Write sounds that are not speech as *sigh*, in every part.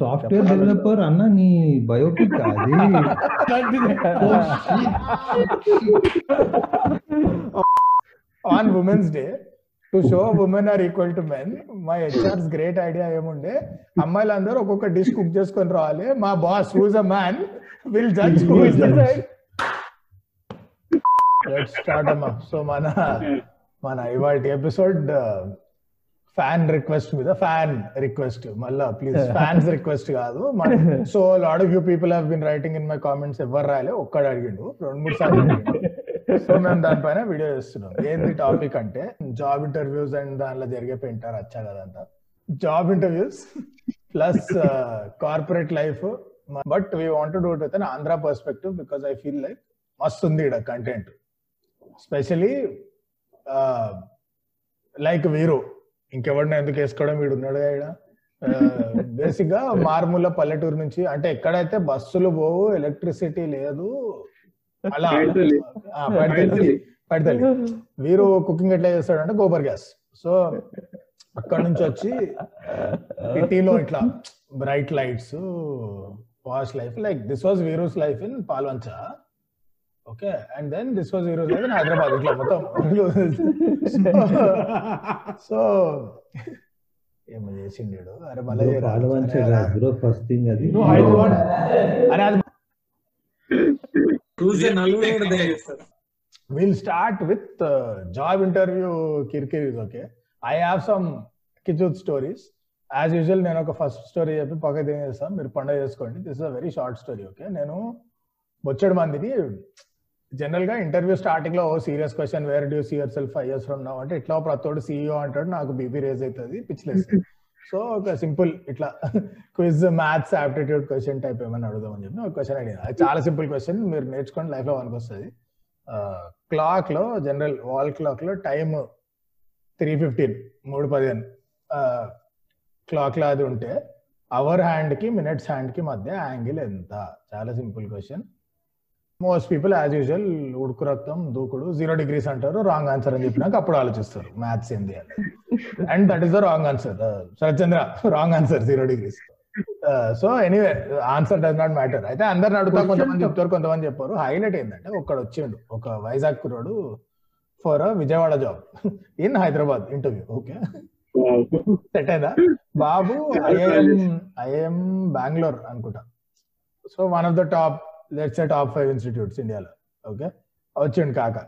Software developer అన్న నీ biopic అది. On women's day to show women are equal to men మా HRs great idea ఏముండే? అమ్మాయిలు అందరూ ఒక్కొక్క డిష్ కుక్ చేసుకొని రావాలి. మా boss who's a man will judge who is the right let's start అమ్మా సో మన మన ఇవాటి ఎపిసోడ్ ఫ్యాన్ రిక్వెస్ట్ మీద ఫ్యాన్ రిక్వెస్ట్ మళ్ళా ప్లీజ్ ఫ్యాన్స్ రిక్వెస్ట్ కాదు. So lot of you people have been writing in my comments ఎవరు రాలే ఒక్కడు అడిగిండు. రెండు మూడు సార్లు సో *laughs* మేము దానిపైన వీడియో చేస్తున్నాం. ఏంది టాపిక్ అంటే జాబ్ ఇంటర్వ్యూస్ అండ్ దానిలో జరిగే పెంటారు? వచ్చా కదంతా job interviews plus corporate life but we want do it with an Andhra perspective because I feel like మస్తు ఉంది ఇక్కడ కంటెంట్ స్పెషలీ లైక్ వీరు ఇంకెవరిని ఎందుకు వేసుకోవడం? వీడు ఉన్నాడు ఇక్కడ బేసిక్గా మారుమూల పల్లెటూరు నుంచి అంటే ఎక్కడైతే బస్సులు పోవు ఎలక్ట్రిసిటీ లేదు అలా పడితల్లి వీరు కుకింగ్ ఎట్లా చేస్తాడంటే గోబర్ గ్యాస్. సో అక్కడ నుంచి వచ్చి సిటీలో ఇట్లా bright lights was life like this was Veeru's life in Palvancha. Okay and then this was life in Hyderabad ఇట్లా మొత్తం. సో ఏమో చేసిండు అరే మళ్ళీ బ్రో ఫస్ట్ థింగ్ అది. అరే అది start with uh, job interview kirkiris okay. I have some కిచూత్ స్టోరీస్ యాజ్ యూజువల్ నేను ఒక ఫస్ట్ స్టోరీ చెప్పి పక్క తినేస్తాను మీరు పండుగ చేసుకోండి. This is a very short story okay నేను బొచ్చడు మందిని జనరల్గా ఇంటర్వ్యూ స్టార్టింగ్లో serious question where do you see yourself five years from now అంటే ఇట్లా ప్రతోడు సీఈఓ అంటాడు నాకు బీపీ రేజ్ అవుతుంది పిచ్చిలేస్ సో ఒక సింపుల్ ఇట్లా quiz maths aptitude question type ఏమైనా అడుగుదామని చెప్పి ఒక క్వశ్చన్ అడిగిన. అది చాలా సింపుల్ క్వశ్చన్ మీరు నేర్చుకోండి లైఫ్లో మనకు వస్తుంది క్లాక్లో జనరల్ వాల్ క్లాక్లో టైమ్ త్రీ ఫిఫ్టీన్ మూడు పదిహేను. క్లాక్లో అది ఉంటే అవర్ హ్యాండ్కి మినిట్స్ హ్యాండ్కి మధ్య యాంగిల్ ఎంత? చాలా simple question most people as usual ఉడుకు రక్తం దూకుడు జీరో డిగ్రీస్ అంటారు రాంగ్ ఆన్సర్ అని చెప్పినాక అప్పుడు ఆలోచిస్తారు. మ్యాథ్స్ ఏంది అని and that is the wrong answer Sharatchandra wrong answer zero degrees so anyway answer does not matter అయితే అందరిని అడుగుతా కొంతమంది చెప్తారు కొంతమంది చెప్పారు. హైలైట్ ఏంటంటే ఒక్కడు వచ్చిండు ఒక వైజాగ్ కుర్రాడు for Vijayawada job in Hyderabad interview okay set అయిందా? బాబు ఐఐఎం ఐఐఎం బెంగళూరు అనుకుంటా. So one of the top let's top five institutes ఇండియాలో ఓకే? వచ్చిండు కాక.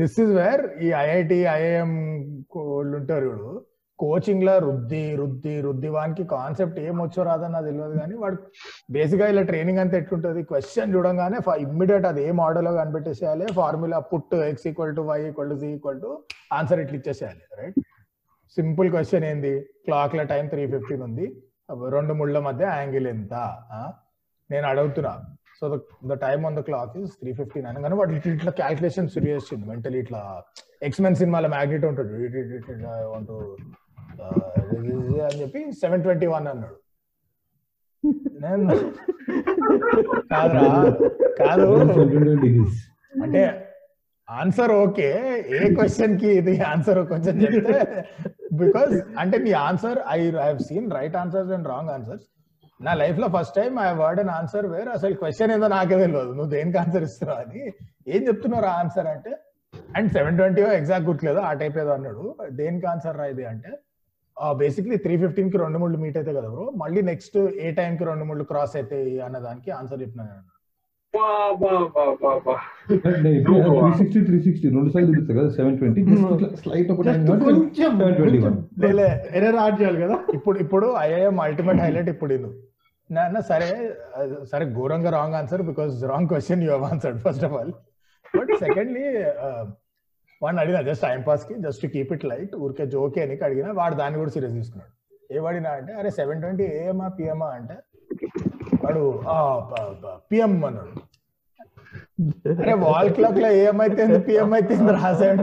దిస్ ఇస్ వేర్ ఈ ఐఐటి ఐఐఎం వాళ్ళు ఉంటారు ఇప్పుడు కోచింగ్లో రుద్ది రుద్ది రుద్ది. వానికి కాన్సెప్ట్ ఏం వచ్చో రాదని నాకు తెలియదు కానీ వాడు బేసిక్గా ఇలా ట్రైనింగ్ అంతా ఎట్లుంటది? క్వశ్చన్ చూడంగానే ఇమ్మీడియట్ అది ఏ model కనిపెట్టేసేయాలి? Formula put X equal to Y equal to C equal to answer ఇట్లా ఇచ్చేసేయాలి రైట్ సింపుల్ క్వశ్చన్ ఏంది? క్లాక్లో టైం త్రీ ఫిఫ్టీన్ ఉంది. రెండు ముళ్ళ మధ్య యాంగిల్ ఎంత? నేను అడుగుతున్నా. So the time on the clock is three fifty nine కానీ వాటి ఇట్లా క్యాల్కులేషన్ చేసింది మెంటలీ ఇట్లా ఎక్స్మెన్ సినిమాల మ్యాగ్నెట్ ఉంటాడు ఇట్ అని చెప్పి సెవెన్ ట్వంటీ వన్ అన్నాడు. నేను కాదురా కాదు. అంటే ఆన్సర్ ఓకే ఏ క్వశ్చన్కి ఇది ఆన్సర్ కొంచెం చెప్తే బికాస్ అంటే మీ answer I have seen right answers and wrong answers నా లైఫ్లో first time I heard an answer where అసలు క్వశ్చన్ ఏదో నాకే తెలియదు నువ్వు దేనికి ఆన్సర్ ఇస్తున్నావు అని. ఏం చెప్తున్నావు ఆ ఆన్సర్ అంటే అండ్ సెవెన్ ట్వంటీ ఎగ్జాక్ట్ గుర్తులేదు ఆ టైప్ ఏదో అన్నాడు. దేనికి ఆన్సర్ రా ఇది? అంటే బేసిక్లీ త్రీ ఫిఫ్టీన్కి రెండు మూడు మీట్ అయితే కదా బ్రో మళ్ళీ నెక్స్ట్ ఏ టైం కి రెండు మూడు క్రాస్ అయితే అన్న దానికి ఆన్సర్ చెప్పినాను ఇప్పుడు ఇప్పుడు ఐఐఎం అల్టిమేట్ హైలైట్ ఇప్పుడు నాన్న సరే సరే ఘోరంగా wrong answer because wrong question you answered first of all but secondly వాడిని అడిగిన జస్ట్ టైం పాస్కి జస్ట్ కీప్ ఇట్ లైట్ ఊరికే జోకే అని అడిగిన వాడు దాన్ని కూడా సీరియస్ తీసుకున్నాడు. ఏ వాడినా అంటే అరే సెవెన్ ట్వంటీ ఏఎమా పిఎమా అంటే వాడు పిఎం అన్నాడు. అరే వాల్ క్లాక్లో ఏఎం అయితే పిఎం అయితే రాసాడు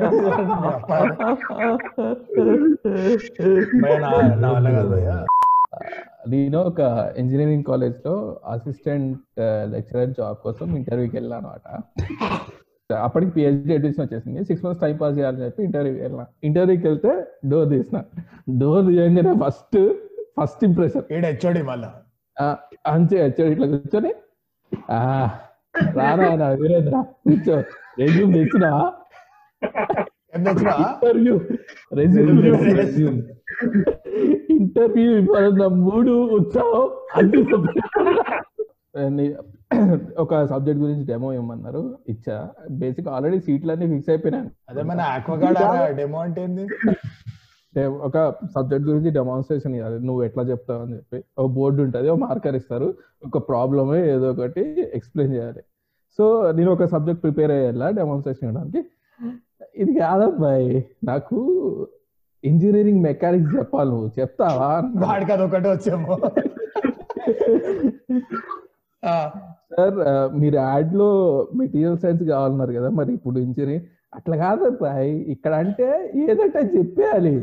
నా నా వల్ల కాదు భయ్యా. నేను ఒక ఇంజనీరింగ్ కాలేజ్లో అసిస్టెంట్ లెక్చరర్ జాబ్ కోసం ఇంటర్వ్యూకి వెళ్ళాను అనమాట అప్పటికి పిహెచ్డి అడ్మిషన్ వచ్చేసింది. సిక్స్ మంత్స్ టైం పాస్ చేయాలని చెప్పి ఇంటర్వ్యూకి వెళ్ళిన. ఇంటర్వ్యూకి వెళ్తే డోర్ తీసిన. డోర్ తీయగానే ఫస్ట్ ఫస్ట్ ఇంప్రెషన్ హెచ్ఓడి మళ్ళా? అంతే వచ్చాడు ఇట్లా కూర్చొని రానా వీరేంద్ర కూర్చో. రెజ్యూమ్ తెచ్చినా ఇంటర్వ్యూ. ఇవ్వాలన్న మూడు ఉత్సాహం అన్ని ఒక సబ్జెక్ట్ గురించి డెమో ఇవ్వమన్నారు ఇచ్చా. బేసిక్ ఆల్రెడీ సీట్లన్నీ ఫిక్స్ అయిపోయినాయి. అదే మన డెమో అంటే ఒక సబ్జెక్ట్ గురించి డెమాన్స్ట్రేషన్ ఇవ్వాలి నువ్వు ఎట్లా చెప్తావు అని చెప్పి. ఒక బోర్డు ఉంటుంది ఒక మార్కర్ ఇస్తారు. ఒక ప్రాబ్లమే ఏదో ఒకటి ఎక్స్ప్లెయిన్ చేయాలి. సో నేను ఒక సబ్జెక్ట్ ప్రిపేర్ అయ్యేలా డెమాన్స్ట్రేషన్ ఇవ్వడానికి ఇది కాదబ్బాయి నాకు ఇంజనీరింగ్ మెకానిక్స్ చెప్పాలి నువ్వు. చెప్తావా? వాడికి ఒకటే వచ్చేమో. సార్ మీరు యాడ్లో మెటీరియల్ సైన్స్ కావాలన్నారు కదా మరి ఇప్పుడు ఇంజనీరింగ్ అట్లా కాదబ్బాయి ఇక్కడ అంటే ఏదంటే చెప్పేయాలి.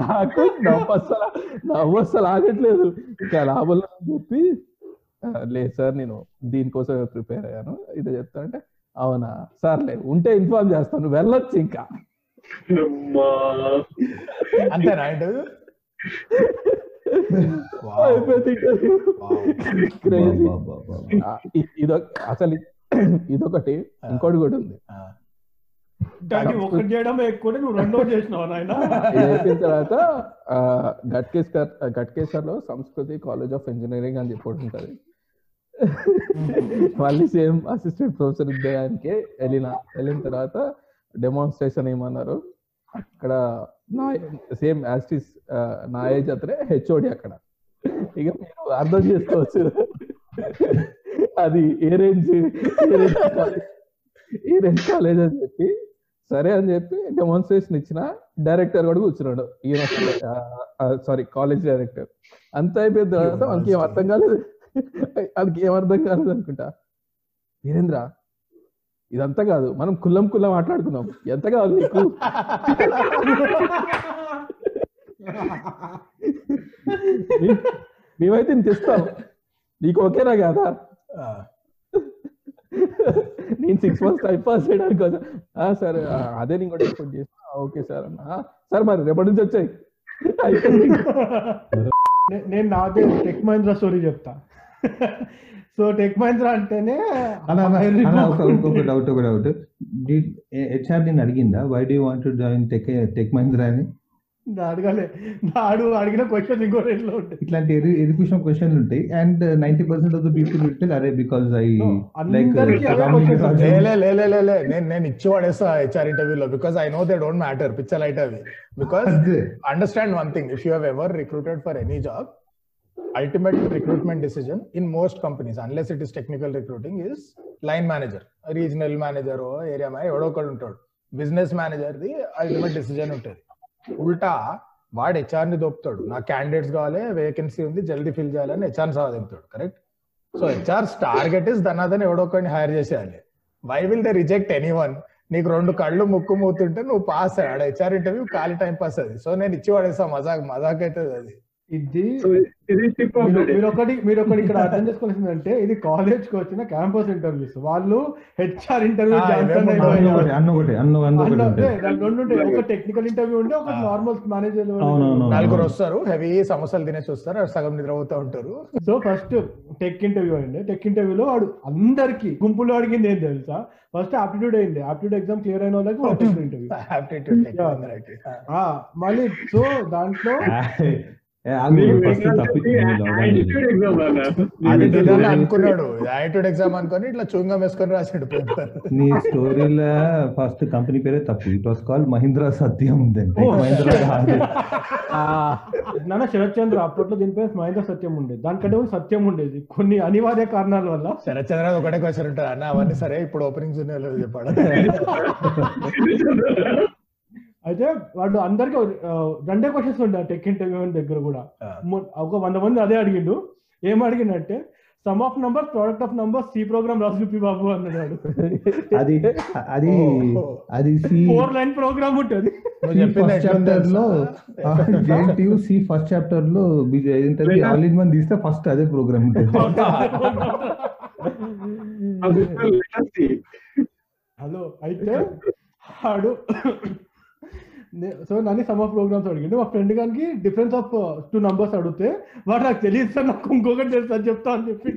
నాకు నవ్వు అసలు నవ్వు అసలు ఆగట్లేదు. ఇంకా లాభం లేదని చెప్పి "ఆ, లేదు సార్ నేను దీనికోసం ప్రిపేర్ అయ్యాను. ఇది చెప్తా అంటే అవునా? సర్లే ఉంటే ఇన్ఫార్మ్ చేస్తాను వెళ్ళొచ్చు ఇంకా. అమ్మా. అంతేనా *laughs* ఇదొక అసలు ఇదొకటి ఇంకోటి కూడా ఉంది. దానికి ఒకటి చేయడం ఎక్కువ నువ్వు రెండో చేసినావు నాయన? ఇది అయిపోయిన తర్వాత ఆ, గట్కేస్కర్ గట్కేసర్లో సంస్కృతి కాలేజ్ ఆఫ్ ఇంజనీరింగ్ అని చెప్పి ఉంటది. *laughs* మళ్ళీ సేమ్ అసిస్టెంట్ ప్రొఫెసర్ ఉద్యోగానికి వెళ్ళిన వెళ్ళిన తర్వాత డెమాన్స్ట్రేషన్ ఏమన్నారు? అక్కడ నా సేమ్ యాస్టిస్ నా ఏజ్ అతనే హెచ్ఓడి అక్కడ. ఇక మీరు అర్థం చేసుకోవచ్చు. అది ఏ రేంజ్ ఏ రేంజ్ కాలేజ్ అని చెప్పి సరే అని చెప్పి డెమాన్స్ట్రేషన్ ఇచ్చిన డైరెక్టర్ కూడా కూర్చున్నాడు. ఈయన సారీ కాలేజ్ డైరెక్టర్ అంత అయిపోయిన తర్వాత మనకి ఏం అర్థం కాలేదు. వాళ్ళకి ఏం అర్థం కాలేదు అనుకుంటా. వీరేంద్ర ఇదంతా కాదు మనం కుల్లం కుల్లం మాట్లాడుకుందాం ఎంత కావాలి నీకు? మేమైతే నేను తెస్తాం. నీకు ఓకేనా కదా? నేను సిక్స్ మంత్స్ టైం పాస్ చేయడానికి కోసం "ఆ, సార్ అదే నేను కూడా ఎక్స్పెక్ట్ చేసిన ఓకే సార్ అన్న. "ఆ, సార్ మరి రేపటి నుంచి వచ్చాయి. నేను నాదే టెక్ మహీంద్రా స్టోరీ చెప్తా. సో టెక్ మహీంద్రా అంటేనే. ఒక ఇంకొక డౌట్ ఒక డౌట్ హెచ్ఆర్ నేను అడిగిందా? Why do want join tech tech Mahindra అని? నా అడగలే. నాడు అడిగిన క్వశ్చన్ ఇంకో రేట్లో ఉంటుంది ఇట్లాంటి ఎడ్యుకేషన్ క్వశ్చన్లు ఉంటాయి. And ninety percent of the people will అరే బికాస్ ఐ లైక్ నేను నేను ఇచ్చి పడేస్తా హెచ్ఆర్ ఇంటర్వ్యూలో because I know they don't matter picture light అవి because understand one thing if you ever recruited for any job ultimate recruitment decision in most companies unless it is technical recruiting is line manager regional manager ఓ area manager ఎవడో ఒకడు ఉంటాడు. Business manager the ultimate decision ఉంటుంది. ఉల్టా వాడు హెచ్ఆర్ని దోపుతాడు. నా candidates కావాలి vacancy ఉంది జల్దీ ఫిల్ చేయాలని హెచ్ఆర్ సాధించాడు correct so HR target is దన్నదని ఎవడో ఒకరిని హైర్ చేసేయాలి. Why will they reject any one నీకు రెండు కళ్ళు ముక్కు మూతుంటే నువ్వు పాస్ అయ్యాడు హెచ్ఆర్ ఇంటర్వ్యూ ఖాళీ టైం పాస్ అది. సో నేను ఇచ్చి పడేస్తా మజాక్ మజాక్ అవుతుంది అది. ఇది మీరు ఒకటి మీరు ఒకటి ఇక్కడ అర్థం చేసుకోవాల్సిందంటే ఇది కాలేజ్కి వచ్చిన క్యాంపస్ ఇంటర్వ్యూస్ వాళ్ళు హెచ్ఆర్ ఇంటర్వ్యూ రెండు ఉంటాయి. ఒక టెక్నికల్ ఇంటర్వ్యూ ఉంటే ఒక నార్మల్ మేనేజర్. నలుగురు వస్తారు హెవీ సమస్యలు తినేసి వస్తారు అక్కడ సగం నిద్రపోతూ ఉంటారు. సో ఫస్ట్ టెక్ ఇంటర్వ్యూ అయింది. టెక్ ఇంటర్వ్యూలో వాడు అందరికి గుంపులో అడిగింది ఏం తెలుసా? ఫస్ట్ ఆప్టిట్యూడ్ అయింది. ఆప్టిట్యూడ్ ఎగ్జామ్ క్లియర్ అయిన వాళ్ళకి ఇంటర్వ్యూ. *laughs* మళ్ళీ సో దాంట్లో *laughs* అనుకున్నాడు. యాటిట్యూడ్ ఎగ్జామ్ అనుకొని ఇట్లా చూంగం వేసుకొని రాసాడు పేపర్ నీ స్టోరీలో ఫస్ట్ కంపెనీ పేరే తప్పు. It was call Mahindra Satyam then Oh, Mahindra *laughs* నాన్న శరత్ చంద్ర అప్పట్లో దీనిపై మహేంద్ర సత్యం ఉండేది దానికంటే సత్యం ఉండేది. కొన్ని అనివార్య కారణాల వల్ల. శరత్ చంద్ర ఒకటే క్వశ్చన్ ఉంటుంది. అన్న అవన్నీ సరే ఇప్పుడు ఓపెనింగ్స్ ఉన్నాయో చెప్పాడు. *laughs* అయితే వాడు అందరికి రెండే క్వశ్చన్స్ ఉండే టెక్ ఇంటర్వ్యూ దగ్గర కూడా. ఒక వంద మంది అదే అడిగిండు. ఏం అడిగిందంటే sum of number product of number C program రాసి చూపి బాబు అన్నాడు అది అది. అది సి ఫోర్ లైన్ ప్రోగ్రామ్ ఉంటుంది. ఫస్ట్ చాప్టర్లో? జేఎన్టీయూ సి ఫస్ట్ చాప్టర్లో ఏంటంటే ఆల్ ఇన్ వన్ తీస్తే ఫస్ట్ అదే ప్రోగ్రామ్ ఉంటుంది. *laughs* హలో అయితే వాడు సో నన్ను సమ్ ఆఫ్ ప్రోగ్రామ్స్ అడిగిండు. మా ఫ్రెండ్ గారికి డిఫరెన్స్ ఆఫ్ టూ నంబర్స్ అడిగితే వాడు నాకు తెలియదు సార్ నాకు ఇంకొకటి తెలుసు అని చెప్తా అని చెప్పి.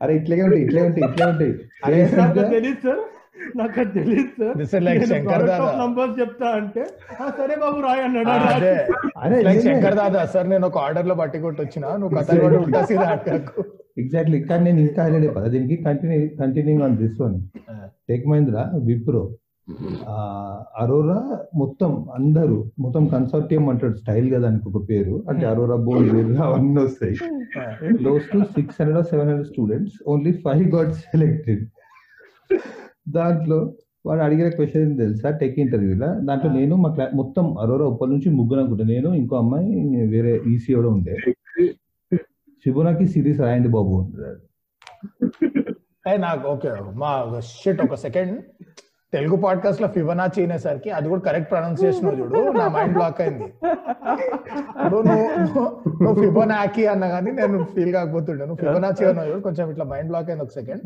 అరే ఇట్లాగే ఉంటాయి ఇట్లే ఉంటాయి ఇట్లే ఉంటాయి అరే, నాకు అది తెలియదు సార్. నాకు అది తెలియదు సార్. నంబర్స్ చెప్తా అంటే "ఆ, సరే బాబు రాయ్ అన్నాడు. ఆ, అదే అదే లైక్. శంకర్ దాదా సార్ నేను ఒక ఆర్డర్లో పట్టి కొట్టి వచ్చిన నువ్వు కథ కూడా ఉంటా సీదా అడగకు ఎగ్జాక్ట్లీ కానీ నేను ఇంకా హైలైట్ అయిపోతా దీనికి continue continuing on this one tech Mahindra Wipro Aurora మొత్తం అందరూ మొత్తం కన్సార్టియం అంటాడు స్టైల్గా దానికి ఒక పేరు. అంటే అరోరా బోర్డ్ అవన్నీ వస్తాయి. Close to six hundred seven hundred students only five got selected దాంట్లో వాడు అడిగిన క్వశ్చన్ తెలుసా? టెక్ ఇంటర్వ్యూలో దాంట్లో నేను మా క్లా మొత్తం అరోరా ఉప్పల్ నుంచి ముగ్గురు అనుకుంటా. నేను ఇంకో అమ్మాయి వేరే ఈసీ కూడా ఉండే. శిబునాకి సిరీస్ రాయండి బాబు ఏ నాకు ఓకే మా షిట్ ఒక సెకండ్ తెలుగు పాడ్కాస్ట్లో ఫిబనాచి అనేసరికి అది కూడా కరెక్ట్ ప్రొనౌన్సియేషన్ చూడు. నా మైండ్ బ్లాక్ అయింది. ఇప్పుడు నువ్వు నువ్వు- ఫిబోనాకి అన్న కానీ నేను ఫీల్ కాకపోతుండే. నువ్వు ఫిబోనాచి అన్న చూడు కొంచెం ఇట్లా మైండ్ బ్లాక్ అయింది ఒక సెకండ్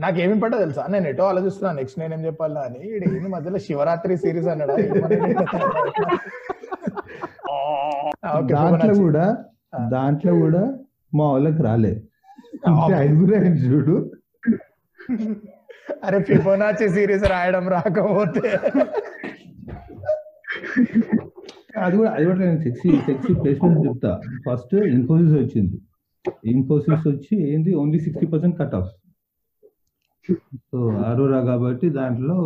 నాకు ఏమి పడ్డా తెలుసా? నేను ఎటో ఆలోచిస్తున్నా. నెక్స్ట్ నేనేం చెప్పాలా అని. ఈడు ఏంది మధ్యలో శివరాత్రి సిరీస్ అన్నాడా? దాంట్లో కూడా దాంట్లో కూడా మా వాళ్ళకి రాలే. ఇంతే ఐదుగురే ఆయన చూడు. అరే ఫిబోనాచి సిరీస్ రాయడం రాకపోతే. అది కూడా అది కూడా నేను సెక్సీ సెక్సీ ప్లేస్మెంట్ చెప్తా. ఫస్ట్ ఇన్ఫోసిస్ వచ్చింది. ఇన్ఫోసిస్ వచ్చి ఏంది? Only sixty percent cut off so Aurora కాబట్టి దాంట్లో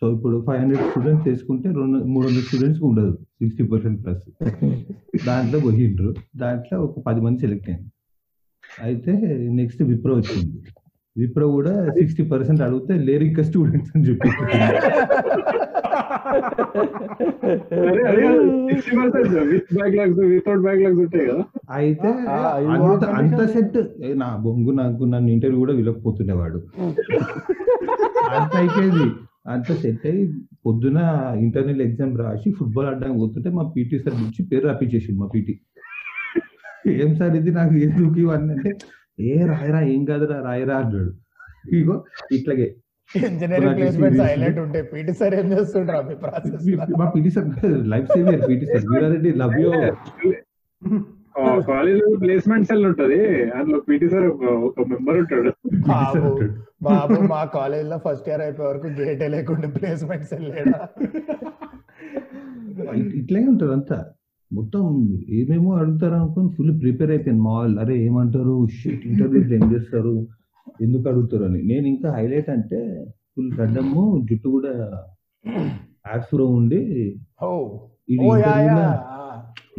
సో ఇప్పుడు ఫైవ్ హండ్రెడ్ స్టూడెంట్స్ వేసుకుంటే రెండు మూడు వందల స్టూడెంట్స్ ఉండదు. సిక్స్టీ పర్సెంట్ ప్లస్ దాంట్లో పోయిండ్రు దాంట్లో ఒక పది మంది సెలెక్ట్ అయింది అయితే నెక్స్ట్ విప్రో వచ్చింది. విప్రో కూడా సిక్స్టీ పర్సెంట్ అడిగితే లేరు ఇంకా స్టూడెంట్స్ అని చెప్పి అయితే అంత సెట్ నా బొంగు నాకు నన్ను ఇంటర్వ్యూ కూడా విలకపోతుండేవాడు అంత అయిపోయింది. అంత సెట్ అయ్యి పొద్దున ఇంటర్నల్ ఎగ్జామ్ రాసి ఫుట్బాల్ ఆడడానికి పోతుంటే మా పీటీ సార్ నుంచి పేరు రాపించేసింది మా పీటీ. ఏం సార్ ఇది నాకు ఎందుకు ఇవన్నీ అంటే ఏ రాయరా ఏం కాదురా రాయరా అన్నాడు ఇగో ఇట్లాగే. Engineering placements serious. హైలైట్ ఉంటాయి పీటీ సార్ ఏం చేస్తుంటారు మీ ప్రాసెస్ మా PT sir life saviour PT sir Veerareddy love you college placement cell ఉంటది. అందులో పీటీ సార్ ఒక మెంబర్ ఉంటాడు. బాబు బాబు మా కాలేజ్లో ఫస్ట్ ఇయర్ అయిపోయే వరకు గేట్ లేకుండా ప్లేస్మెంట్స్ ఇట్లాగే ఉంటుంది అంతా. మొత్తం ఏమేమో అడుగుతారు అనుకుని ఫుల్ ప్రిపేర్ అయిపోయింది మా వాళ్ళు అరే ఏమంటారు? షిట్ ఇంటర్వ్యూస్ ఏం చేస్తారు? ఎందుకు అడుగుతారు అని నేను ఇంకా హైలైట్ అంటే ఫుల్ గడ్డము జుట్టు కూడా యాక్స్ప్రో ఉండి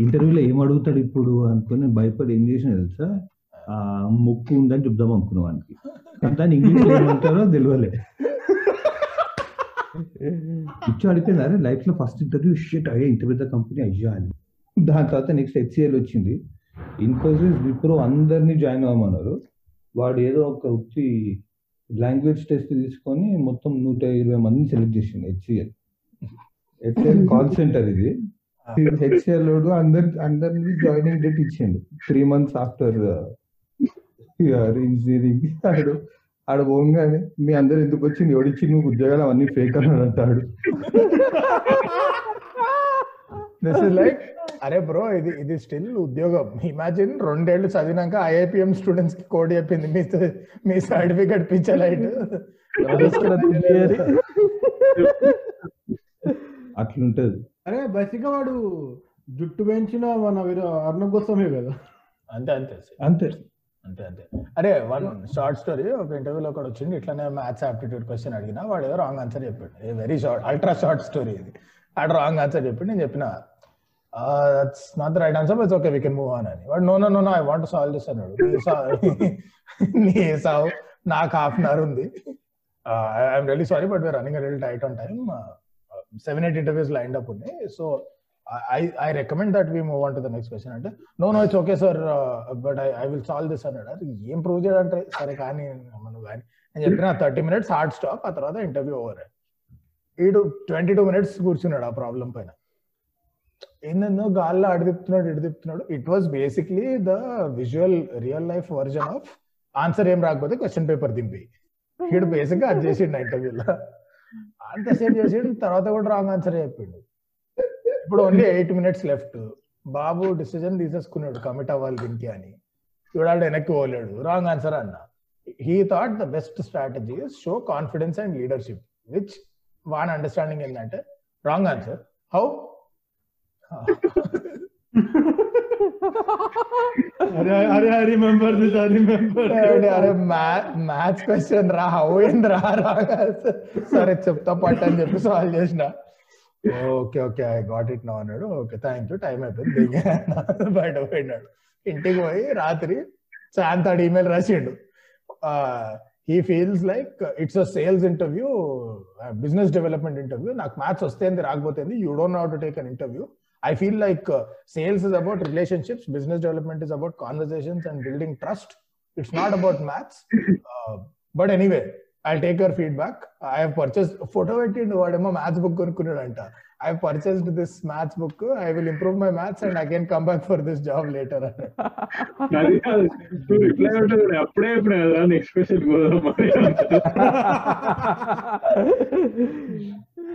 ఇంటర్వ్యూలో ఏం అడుగుతాడు ఇప్పుడు అనుకుని భయపడి ఏం చేసిన తెలుసా? ఆ ముక్కు ఉందని చెప్దాం అనుకున్న వానికి. దాన్ని ఇంగ్లీష్ ఏమంటారో తెలియలే. *laughs* ఇచ్చి అరే లైఫ్లో ఫస్ట్ ఇంటర్వ్యూ షిట్ అయ్యే ఇంత పెద్ద కంపెనీ అయ్యా అని. దాని తర్వాత నెక్స్ట్ హెచ్సిఎల్ వచ్చింది. ఇన్ఫోసిస్ విప్రో అందరినీ జాయిన్ అవ్వమన్నారు. వాడు ఏదో ఒక వచ్చి లాంగ్వేజ్ టెస్ట్ తీసుకొని మొత్తం నూట ఇరవై మందిని సెలెక్ట్ చేసింది హెచ్సిఎల్ హెచ్సిఎల్ కాల్ సెంటర్ ఇది. హెచ్సిఎల్ అందరి అందరినీ జాయినింగ్ డేట్ ఇచ్చిండు. త్రీ మంత్స్ ఆఫ్టర్ ఇంజనీరింగ్ ఆడు ఆడ పోగానే మీ అందరు ఎందుకు వచ్చింది ఎవడిచ్చి నువ్వు ఉద్యోగాలు అవన్నీ ఫేక్ అని అంటాడు దిస్ ఇస్ లైక్ అరే బ్రో ఇది ఇది స్టిల్ ఉద్యోగం. ఇమాజిన్ రెండేళ్ళు చదివినాక ఐఐపిఎం స్టూడెంట్స్కి కోడ్ చెప్పింది. మీ మీ సర్టిఫికెట్ పిచ్చలైట్ అట్లుంటది. అరే బేసిక్ వాడు జుట్టు పెంచిన మన వీరు అర్ణబ్ గోస్వామి కదా. అంతే అంతే. అంతే. అంతే అంతే. అరే వన్ షార్ట్ స్టోరీ ఒక ఇంటర్వ్యూలో ఒకటి వచ్చింది ఇట్లానే మ్యాథ్స్ ఆప్టిట్యూడ్ క్వశ్చన్ అడిగినా వాడు ఏదో రాంగ్ ఆన్సర్ చెప్పాడు. A very short ultra short story ఇది. ఆడు రాంగ్ ఆన్సర్ చెప్పి నేను చెప్పిన that's not the right answer but okay we can move on అని. వాడు no no no I want solve this అన్నాడు. నీ సావు *laughs* నాకు హాఫ్ అన్ అవర్ ఉంది. I'm really sorry but we're running real tight on time seven eight interviews line up ఉన్నాయి. So I I recommend that we move on to the next question అంటే no no it's okay sir but I I will solve this అన్నాడు. అది ఏం prove చేయాలంటే సరే కానీ మనం కానీ. నేను చెప్పిన థర్టీ మినిట్స్ హార్డ్ స్టాప్ ఆ తర్వాత ఇంటర్వ్యూ ఓవర్ ఈడు ట్వంటీ టూ మినిట్స్ కూర్చున్నాడు ఆ ప్రాబ్లం పైన. ఏందో గాల్లో అడిదిప్తున్నాడు ఇడిదిప్తున్నాడు it was basically the visual real life version of answer ఏం రాకపోతే క్వశ్చన్ పేపర్ దింపి. వీడు బేసిక్గా అది చేసిండు ఇంటర్వ్యూలో అంతసేపు చేసిండు తర్వాత కూడా రాంగ్ ఆన్సర్ చెప్పిండు. ఇప్పుడు ఓన్లీ ఎయిట్ మినిట్స్ లెఫ్ట్ బాబు డిసిజన్ తీసేసుకున్నాడు కమిట్ అవ్వాలి దీనికి అని. చూడాడు వెనక్కి పోలేడు. రాంగ్ ఆన్సర్ అన్న. He thought the best strategy show confidence and leadership which won understanding ఏంటంటే రాంగ్ ఆన్సర్ హౌ అరే I remember this I remember అరే మ్యాథ్స్ క్వశ్చన్ రా హౌ ఏంది రా సరే చెప్తా పట్టు అని చెప్పి సాల్వ్ చేసిన. Okay okay I got it no అన్నాడు. ఓకే థ్యాంక్ యూ టైం అయిపోయింది. బయట పోయినాడు. ఇంటికి పోయి రాత్రి శాంతాడు ఈమెయిల్ రాసిండు. He feels like it's a sales interview business development interview నాకు మ్యాథ్స్ వస్తేంది రాకపోతేంది you don't know to take an interview I feel like uh, sales is about relationships, business development is about conversations and building trust. It's not about maths. Uh, but anyway, I'll take your feedback. I have purchased photo పెట్టిండు వాడేమో maths book కొనుక్కున్నాడంట I have purchased this maths book. I will improve my maths and I can come back for this job later. అది కాదు. నువ్వు reply ఉంటుంది అప్పుడే next question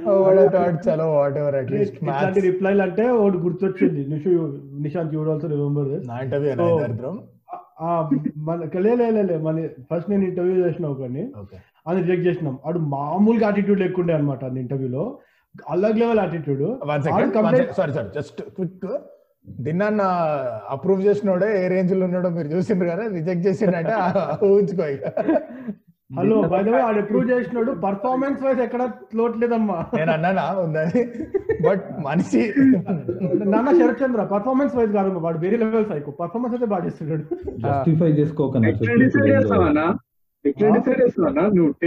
oh. రిప్లైలు అంటే గుర్తొచ్చింది. Nishu Nishant you also remember this నా interview. దరిద్రం మన లే లే, లే, లే మన ఫస్ట్ నేను ఇంటర్వ్యూ చేసిన ఒకరిని అది రిజెక్ట్ చేసినాం. ఆడు మామూలుగా అటిట్యూడ్ లేకుండే అనమాట అది ఇంటర్వ్యూలో అల్లగ్ level attitude sorry sorry just quick దిన్నాన్న approve చేసినోడే ఏ రేంజ్లో ఉన్నాడో మీరు చూసిండ్రు కదా? రిజెక్ట్ చేసిండంటే ఊహించుకో. హలో బై ద వే ఆడు అప్రూవ్ చేసినాడు పర్ఫార్మెన్స్ వైజ్ ఎక్కడ లోట్లేదమ్మా నేను అన్నానా? ఉందని బట్ మనిషి నాన్న శరత్ చంద్ర పర్ఫార్మెన్స్ వైజ్ కాదు వాడు వేరే లెవెల్ సైకో పర్ఫార్మెన్స్ అయితే బాగా చేస్తున్నాడు. జస్టిఫై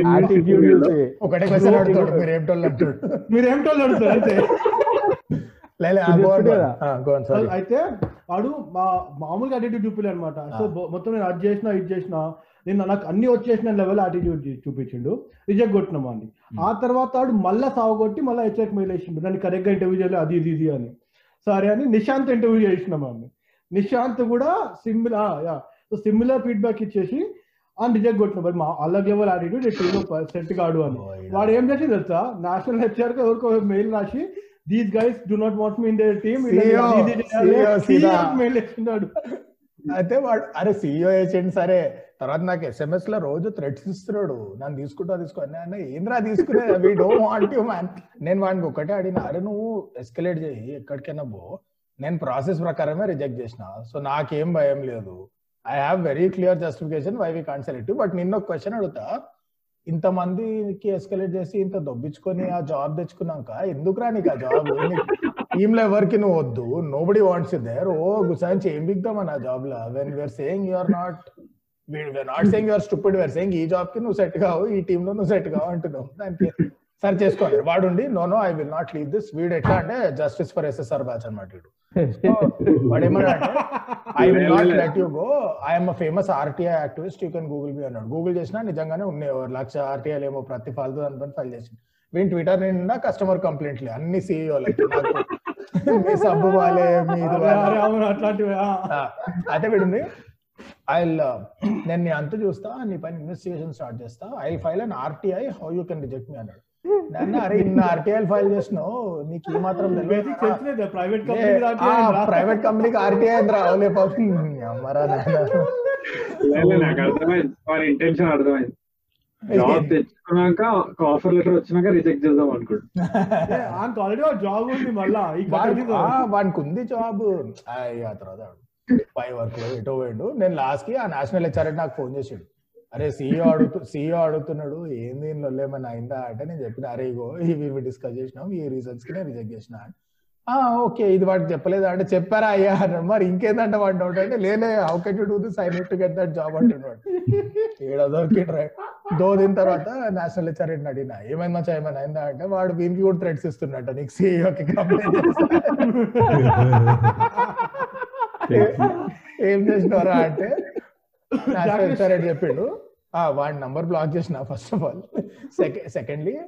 యాటిట్యూడ్ ఒకటే క్వశ్చన్ అడుగుతాడు మీరు *laughs* మీరు అడుగుతారు? అయితే. వాడు మా మామూలుగా అటిట్యూడ్ చూపిలే అనమాట సో మొత్తం నేను అది చేసిన ఇది చేసిన నేను నాకు అన్ని వచ్చేసిన లెవెల్ అటిట్యూడ్ చూపించిండు. రిజెక్ట్ కొట్టినామా అని ఆ తర్వాత వాడు మళ్ళా సావగొట్టి మళ్ళీ హెచ్ఎక్ మెయిల్ వేసిండు నన్ను కరెక్ట్గా ఇంటర్వ్యూ చేయలేదు అది ఇది ఇది అని. సరే అని నిశాంత్ ఇంటర్వ్యూ చేసినామా నిశాంత్ కూడా similar yeah. So similar feedback ఇచ్చేసి అని రిజెక్ట్ కొట్టిన మరి మా అల్లగ్ లెవెల్ యాటిట్యూడ్ సెట్ కాడు అని. వాడు ఏం చేసి తెలుసా? నేషనల్ హెచ్ఆర్కి ఎవరికో మెయిల్ రాసి these guys do not want me in their team. Mail వేసినాడు అయితే వాడు అరే సీఈఓ ఏజెంట్ సరే. తర్వాత నాకు ఎస్ఎంఎస్లో రోజు థ్రెడ్స్ ఇస్తున్నాడు. నన్ను తీసుకుంటా తీసుకో. అన్న ఏంద్రా తీసుకునే? We don't want you man నేను వాడికి ఒకటే అడిగిన అరే నువ్వు ఎస్కలేట్ చేయి. ఎక్కడికైనా పో. నేను ప్రాసెస్ ప్రకారమే రిజెక్ట్ చేసిన. సో నాకేం భయం లేదు. I have very clear justification why we can but నిన్న ఒక క్వశ్చన్ అడుగుతా. ఇంత మందికి ఎస్కలేట్ చేసి ఇంత దొబ్బించుకొని ఆ జాబ్ తెచ్చుకున్నాక ఎందుకురా నీకు ఆ జాబ్ టీమ్లో ఎవరికి నువ్వు వద్దు? నోబడి వాంట్స్ దేర్ ఓ గుసాయించి ఏం బిగ్దామని ఆ జాబ్లో. When we're saying you're not we're not saying you're stupid we're saying ఈ జాబ్కి నువ్వు సెట్ కావు ఈ టీమ్లో నువ్వు సెట్ కావు అంటున్నావు. దానికి సరి చేసుకోవాలి వాడుండి no no I will not leave this వీడు ఎట్లా అంటే జస్టిస్ ఫర్ ఎస్ఎస్ఆర్ బ్యాచ్ అనమాట వీడు. వాడు I will not let you go I'm famous RTI activist you can Google me అన్నాడు. గూగుల్ చేసినా నిజంగానే ఉన్నాయి. లక్ష ఆర్టీఐలు ఏమో ప్రతి ఫాల్తు దాని ఫైల్ చేసి వీని ట్విట్టర్ నిండా కస్టమర్ కంప్లైంట్లే అన్ని సీఈఓలకి మీ సబ్బు వాలే మీ అయితే విడింది. ఐ నేను నీ అంత చూస్తా నీ పైన ఇన్వెస్టిగేషన్ స్టార్ట్ చేస్తా. I file on RTI how you can reject me అన్నాడు. అరే ఇన్ని ఆర్టీఐ ఫైల్ చేసినావు నీకు ఈ మాత్రం ప్రైవేట్ కంపెనీ ప్రైవేట్ కంపెనీకి ఆర్టీఐ రావులే పాపం అమ్మరా నాకు అర్థమైంది. వారి ఇంటెన్షన్ అర్థమైంది. జాబ్ తెచ్చుకున్నాక ఆఫర్ లెటర్ వచ్చినాక రిజెక్ట్ చేద్దాం అనుకుంటా ఆయనకు ఆల్రెడీ జాబ్ ఉంది మళ్ళా ఈ వాడికి ఉంది జాబ్ ఆ తర్వాత పై వర్క్లో ఎటో పోయిండు. నేను లాస్ట్కి ఆ నేషనల్ హెచ్ఆర్ నాకు ఫోన్ చేసాడు. అరే సీఈఓ అడుగుతూ సీఈఓ అడుగుతున్నాడు ఏంది దీనిలో ఏమైనా అయిందా? అంటే నేను చెప్పిన అరే ఇగో ఇవి డిస్కస్ చేసినాం ఈ రీజన్స్కి నేను రిజెక్ట్ చేసిన ఆ ఓకే ఇది వాడికి చెప్పలేదు? అంటే చెప్పారా అయ్యా? అన్నాడు మరి ఇంకేందంటే వాడు డౌట్ అంటే లేలే how can you do this I need to get that job అంటున్నాడు ఈడ దొరికిండ్రా. దో దిన తర్వాత నేషనల్ హెచ్ఆర్ అడిగిన ఏమైంది మచ్చా ఏమైనా అయిందా? అంటే వాడు వీనికి కూడా థ్రెడ్స్ ఇస్తున్నట్ట నీకు సీఈఓకి కంప్లైంట్ ఏం చేసినవరా అంటే నేషనల్ హెచ్ఆర్ చెప్పిండు. వాడి నంబర్ బ్లాక్ చేసిన first of all. Second secondly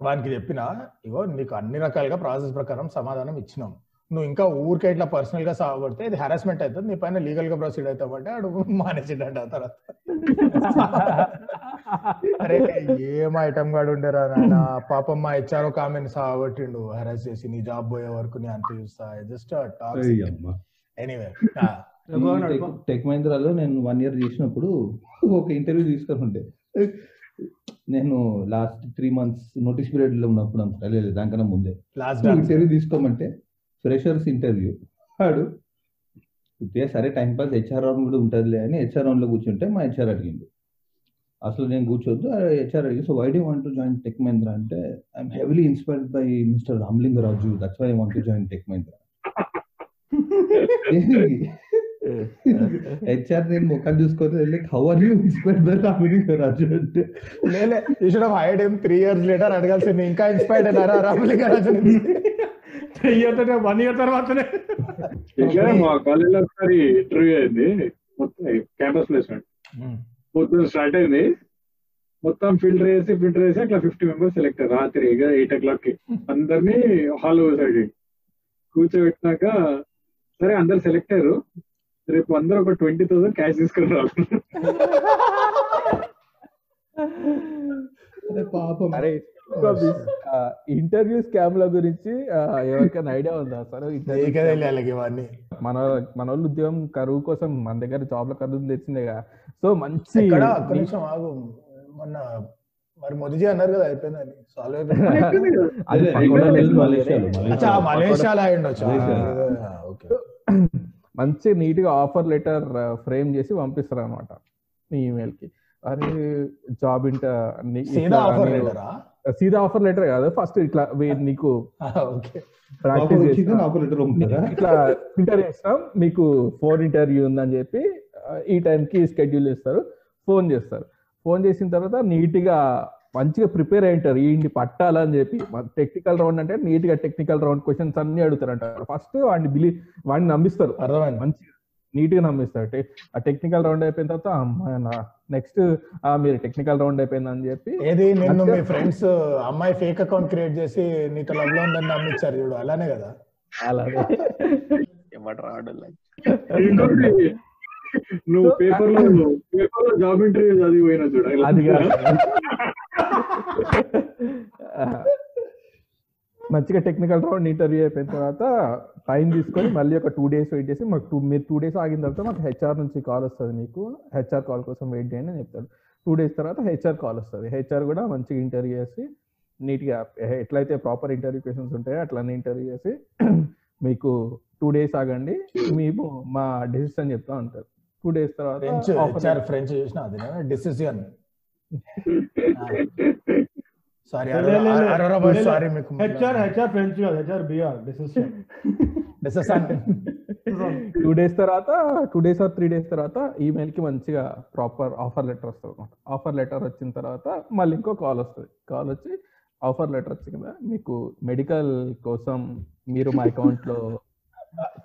వానికి చెప్పిన ఇగో నీకు అన్ని రకాలుగా ప్రాసెస్ ప్రకారం సమాధానం ఇచ్చినాం. నువ్వు ఇంకా ఊరికే ఇట్లా పర్సనల్గా సాగబడితే ఇది హెరాస్మెంట్ అవుతుంది నీ పైన లీగల్గా ప్రొసీడ్ అవుతామంటే ఆడు మానేసిండంట ఆ తర్వాత. అరే ఏం ఐటమ్ గాడు ఉండేరా నాయన? పాపం మా హెచ్ఆర్ ఒక ఆమెను సాగొట్టిండు హెరాస్ చేసి నీ జాబ్ పోయే వరకు నీ అంత చూస్తా. జస్ట్ అయ్యమ్మ. ఎనీవే టెక్ మహీంద్రాలో నేను వన్ ఇయర్ చేసినప్పుడు *laughs* ఒక ఇంటర్వ్యూ తీసుకొని ఉండే నేను లాస్ట్ త్రీ మంత్స్ నోటీస్ పీరియడ్లో ఉన్నప్పుడు అనుకుంటా లేదు దానికన్నా ముందే. లాస్ట్ ఇంటర్వ్యూ తీసుకోమంటే ఫ్రెషర్స్ ఇంటర్వ్యూ వాడు సరే టైం పాస్ హెచ్ఆర్ రౌండ్ కూడా ఉంటుందిలే అని హెచ్ఆర్ రౌండ్లో కూర్చుంటే మా హెచ్ఆర్ అడిగిండు. అసలు నేను కూర్చోద్దు హెచ్ఆర్ అడిగి so why do want to join tech Mahindra అంటే I'm heavily inspired by mister Ramalingaraju that's why want to join tech Mahindra *laughs* HR నేను ముఖాలు చూసుకొని like how are you inspired by Ramalingaraju అంటే లేలే you should have hide him three years later అడగాల్సింది ఇంకా inspired అయినారా Ramalingaraju three year one year తర్వాతనే. మా కాలేజ్లో ఒకసారి ఇంటర్వ్యూ అయింది. మొత్తం క్యాంపస్ ప్లేస్మెంట్ పొద్దున్న స్టార్ట్ అయింది. మొత్తం ఫిల్టర్ వేసి ఫిల్టర్ వేసి అట్లా ఫిఫ్టీ మెంబర్స్ సెలెక్ట్ రాత్రి ఇక ఎయిట్ ఓ క్లాక్కి. అందరినీ హాల్ సైడ్ కూర్చోబెట్టినాక సరే అందరు సెలెక్ట్ అయ్యారు. రేపు అందరూ ఒక ట్వంటీ థౌసండ్ క్యాష్ తీసుకుని పాపం. అరే ఇంటర్వ్యూ స్కామ్ ల గురించి ఎవరికైనా ఐడియా ఉందా ఇవన్నీ. మన మన వాళ్ళు ఉద్యోగం కరువు కోసం మన దగ్గర జాబ్ల కరువు తెచ్చిందేగా సో మంచి నిమిషం ఆగు. మొన్న మరి మోదీజీ అన్నారు కదా అయిపోయిందని సాల్వ్ అయిపోయింది? మలేషియాలో. మంచి నీట్గా ఆఫర్ లెటర్ ఫ్రేమ్ చేసి పంపిస్తారు అనమాట మీ ఈమెయిల్కి అది జాబ్ ఇంటర్ సీదా ఆఫర్ లెటరా? సీదా ఆఫర్ లెటర్ కాదు ఫస్ట్ ఇట్లా వీ- *laughs* నీకు ప్రాక్టీస్ ఇట్లా ఫిల్టర్ చేస్తాం మీకు ఫోన్ ఇంటర్వ్యూ ఉందని చెప్పి ఈ టైంకి స్కెడ్యూల్ చేస్తారు ఫోన్ చేస్తారు. ఫోన్ చేసిన తర్వాత నీట్గా మంచిగా ప్రిపేర్ అయి ఉంటారు. ఈ పట్టాలని చెప్పి. టెక్నికల్ రౌండ్ అంటే నీట్గా టెక్నికల్ రౌండ్ క్వశ్చన్స్ అన్ని అడుగుతారంట. ఫస్ట్ వాడిని బిలీ వాడిని నమ్మిస్తారు. అర్థమైంది. మంచిగా నీట్గా నమ్మిస్తారు ఆ టెక్నికల్ రౌండ్ అయిపోయిన తర్వాత నెక్స్ట్ మీరు టెక్నికల్ రౌండ్ అయిపోయిందని చెప్పి ఏది? నిన్ను మీ ఫ్రెండ్స్ అమ్మాయి ఫేక్ అకౌంట్ క్రియేట్ చేసి నీతో లవ్లో ఉందని నమ్మించారు చూడు. అలానే కదా? అలాగే *laughs* ఇంకోటి నువ్వు పేపర్లో పేపర్లో జాబ్ ఇంటర్వ్యూ చదివి పోయినా చూడ. అది కాదు. *laughs* మంచిగా టెక్నికల్ రౌండ్ ఇంటర్వ్యూ అయిపోయిన తర్వాత టైం తీసుకొని మళ్ళీ ఒక టూ డేస్ వెయిట్ చేసి మాకు టూ మీరు టూ డేస్ ఆగిన తర్వాత మాకు హెచ్ఆర్ నుంచి కాల్ వస్తుంది మీకు. హెచ్ఆర్ కాల్ కోసం వెయిట్ చేయండి అని చెప్తాడు. టూ డేస్ తర్వాత హెచ్ఆర్ కాల్ వస్తుంది. హెచ్ఆర్ కూడా మంచిగా ఇంటర్వ్యూ చేసి నీట్గా ఎట్లయితే ప్రాపర్ ఇంటర్వ్యూ క్వశ్చన్స్ ఉంటాయో అట్లనే ఇంటర్వ్యూ చేసి మీకు టూ డేస్ ఆగండి. మేము మా డెసిషన్ చెప్తా ఉంటారు. టూ డేస్ తర్వాత ఫ్రెంచ్ చేసిన అది డిసిజన్ సారీ సారీ మీకు హెచ్ఆర్ హెచ్ఆర్ ఫ్రెంచ్ కాదు HR BR decision decision two days తర్వాత two days or three days తర్వాత ఈమెయిల్కి మంచిగా ప్రాపర్ ఆఫర్ లెటర్ వస్తుంది అనమాట. ఆఫర్ లెటర్ వచ్చిన తర్వాత మళ్ళీ ఇంకో కాల్ వస్తుంది. కాల్ వచ్చి ఆఫర్ లెటర్ వచ్చింది కదా మీకు మెడికల్ కోసం మీరు మా అకౌంట్లో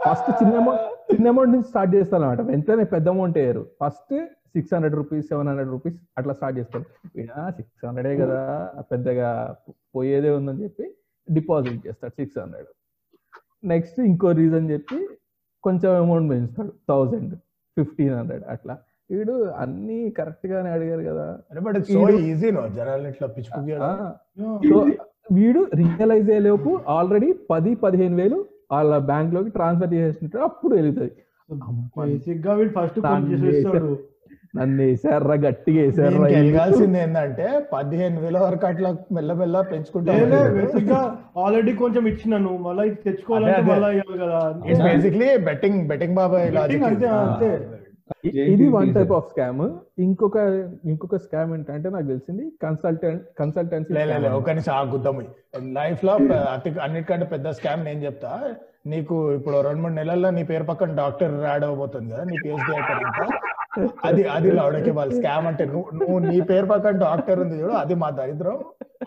ఫస్ట్ చిన్న అమౌంట్ చిన్న అమౌంట్ నుంచి స్టార్ట్ చేస్తారు అనమాట వెంటనే పెద్ద అమౌంట్ వేయరు. First six hundred rupees seven hundred rupees అట్లా స్టార్ట్ చేస్తారు. సిక్స్ హండ్రెడే కదా పెద్దగా పోయేదే ఉందని చెప్పి డిపాజిట్ చేస్తాడు సిక్స్ హండ్రెడ్. నెక్స్ట్ ఇంకో రీజన్ చెప్పి కొంచెం అమౌంట్ పెంచుతాడు థౌజండ్ ఫిఫ్టీన్ హండ్రెడ్ అట్లా. వీడు అన్ని కరెక్ట్ గానే అడిగారు కదా. సో వీడు రియలైజ్ అయ్యేలోపు ఆల్రెడీ పది పదిహేను వేలు వాళ్ళ బ్యాంక్లోకి ట్రాన్స్ఫర్ చేసేస్తుంటాడు అప్పుడు వెళ్తుంది ఫస్ట్ నన్ను వేసారా గట్టిగా వేసారా వెళ్ళాల్సింది ఏంటంటే పదిహేను వేల వరకు అట్లా మెల్లమెల్ల పెంచుకుంటా ఆల్రెడీ కొంచెం ఇచ్చినాను మళ్ళీ ఇది తెచ్చుకోవాలంటే. మళ్ళీ కదా. బేసిక్లీ బెట్టింగ్ బెట్టింగ్ బాబాయ్ Betting అంతే, అంతే. ఇది వన్ టైప్ ఆఫ్ స్కామ్ ఇంకొక ఇంకొక స్కామ్ ఏంటంటే నాకు తెలిసింది కన్సల్టెంట్ కన్సల్టెన్సీ లే లే, లే, ఒక నిమిషం ఆ గుద్దము లైఫ్లో అతి అన్నిటికంటే పెద్ద స్కామ్ నేను చెప్తా. నీకు ఇప్పుడు రెండు మూడు నెలల్లో నీ పేరు పక్కన డాక్టర్ యాడ్ అవబోతుంది కదా నీ పిహెచ్డి అయిపోయినాక. అది అది లౌడకే వాళ్ళు స్కామ్ అంటే నువ్వు నువ్వు నీ పేరు పక్కన డాక్టర్ ఉంది చూడు అది మా దరిద్రం.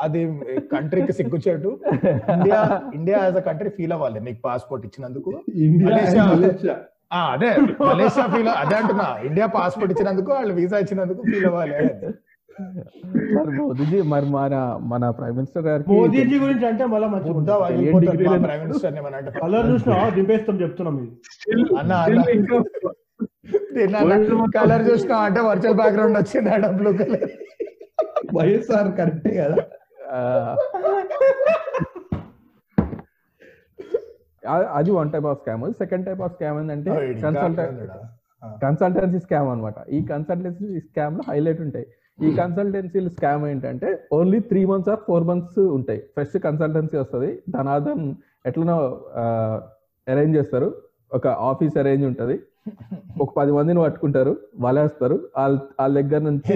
అది కంట్రీకి సిగ్గుచేటు. India India as a country feel అవ్వాలి నీకు పాస్పోర్ట్ ఇచ్చినందుకు. అదే మలేషియా ఫీల్ అదే అంటున్నా. ఇండియా పాస్పోర్ట్ ఇచ్చినందుకు వాళ్ళు వీసా ఇచ్చినందుకు ఫీల్ అవ్వాలి. మరి మోదీజీ మరి మన మన ప్రైమ్ మినిస్టర్ గారికి మోదీజీ గురించి అంటే మళ్ళీ మంచిగా బుద్ధ ఉంటుంది. పగిలిపోతుంది మా డిగ్రీలను- ప్రైమ్ మినిస్టర్ కలర్ చూసినా దింపేస్తాం చెప్తున్నాం ఇది. అన్న, అన్న. కలర్ చూసినా అంటే వర్చువల్ బ్యాక్గ్రౌండ్ వచ్చింది ఆడ బ్లూ కలర్ వైఎస్ఆర్ కరెక్టే కదా. అది one type of scam second type of scam ఏంటంటే కన్సల్టెంట్ కన్సల్టెన్సీ స్కామ్ అన్నమాట. ఈ కన్సల్టెన్సీ స్కామ్లో హైలైట్ ఉంటాయి. ఈ కన్సల్టెన్సీ స్కామ్ ఏంటంటే only three months or four months ఉంటాయి. ఫస్ట్ కన్సల్టెన్సీ వస్తుంది. ధనాదం ఎట్లనో అరేంజ్ చేస్తారు. ఒక ఆఫీస్ అరేంజ్ ఉంటది. *laughs* ఒక పది మందిని పట్టుకుంటారు వలేస్తారు. వాళ్ళ దగ్గర నుంచి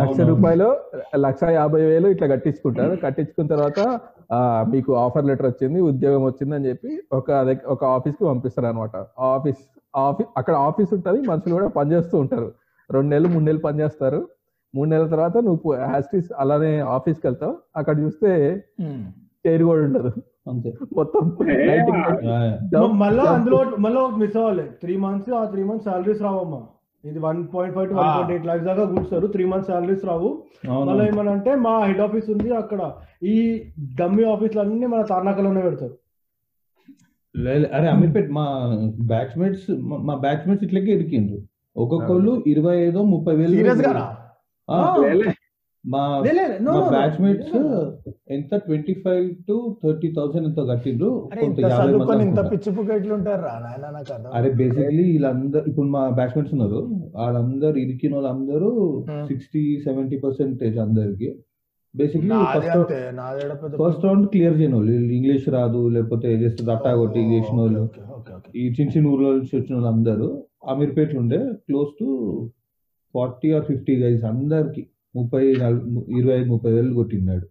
లక్ష రూపాయలు లక్ష యాభై వేలు ఇట్లా కట్టించుకుంటారు. కట్టించుకున్న తర్వాత మీకు ఆఫర్ లెటర్ వచ్చింది ఉద్యోగం వచ్చింది అని చెప్పి ఒక ఒక ఆఫీస్కి పంపిస్తారు అనమాట ఆఫీస్ ఆఫీస్ అక్కడ ఆఫీస్ ఉంటది మనుషులు కూడా పనిచేస్తూ ఉంటారు. రెండు నెలలు మూడు నెలలు పనిచేస్తారు మూడు నెలల తర్వాత నువ్వు యాస్టీస్ అలానే ఆఫీస్కి వెళ్తావు. అక్కడ చూస్తే. చైర్ కూడా ఉండదు. అంతే. మొత్తం మళ్ళా అందులో మళ్ళీ ఒక మిస్ అవ్వాలి. త్రీ మంత్స్ ఆ త్రీ మంత్స్ సాలరీస్ రావమ్మా. ఇది one point five to one point eight lakhs దాకా కూర్చున్నారు త్రీ మంత్స్ సాలరీస్ రావు. మళ్ళీ ఏమనంటే మా హెడ్ ఆఫీస్ ఉంది అక్కడ. ఈ డమ్మీ ఆఫీసులు అన్ని మన తార్నాకలోనే పెడతారు. అరే అమీర్పేట్ మా బ్యాచ్ మేట్స్ మా బ్యాచ్ మేట్స్ ఇట్లకే ఇరికిండ్రు. ఒక్కొక్కళ్ళు ఇరవై ఐదో ముప్పై వేలు మా లే, లే, no, మా no, no. బ్యాచ్ మేట్స్ ఎంత twenty five to thirty thousand ఎంతో కట్టిండ్రు ఇంత. పిచ్చి పుకెట్లు ఉంటారు అరే బేసిక్లీ వీళ్ళందరూ ఇప్పుడు మా బ్యాచ్ మేట్స్ ఉన్నారు వాళ్ళందరూ ఇరికిన వాళ్ళందరూ. సిక్స్టీ సెవెంటీ పర్సెంటేజ్ అందరికి basically first first round clear చేయని వాళ్ళు ఇంగ్లీష్ రాదు లేకపోతే జస్ట్ దట్టా కొట్టి చేసిన వాళ్ళు. ఈ చిన్న చిన్న ఊర్ల నుంచి వచ్చిన వాళ్ళందరూ అమీర్పేట్లు ఉండే close to forty or fifty guys అందరికి ముప్పై ఇరవై ఐదు ముప్పై వేలు కొట్టిన్నాడు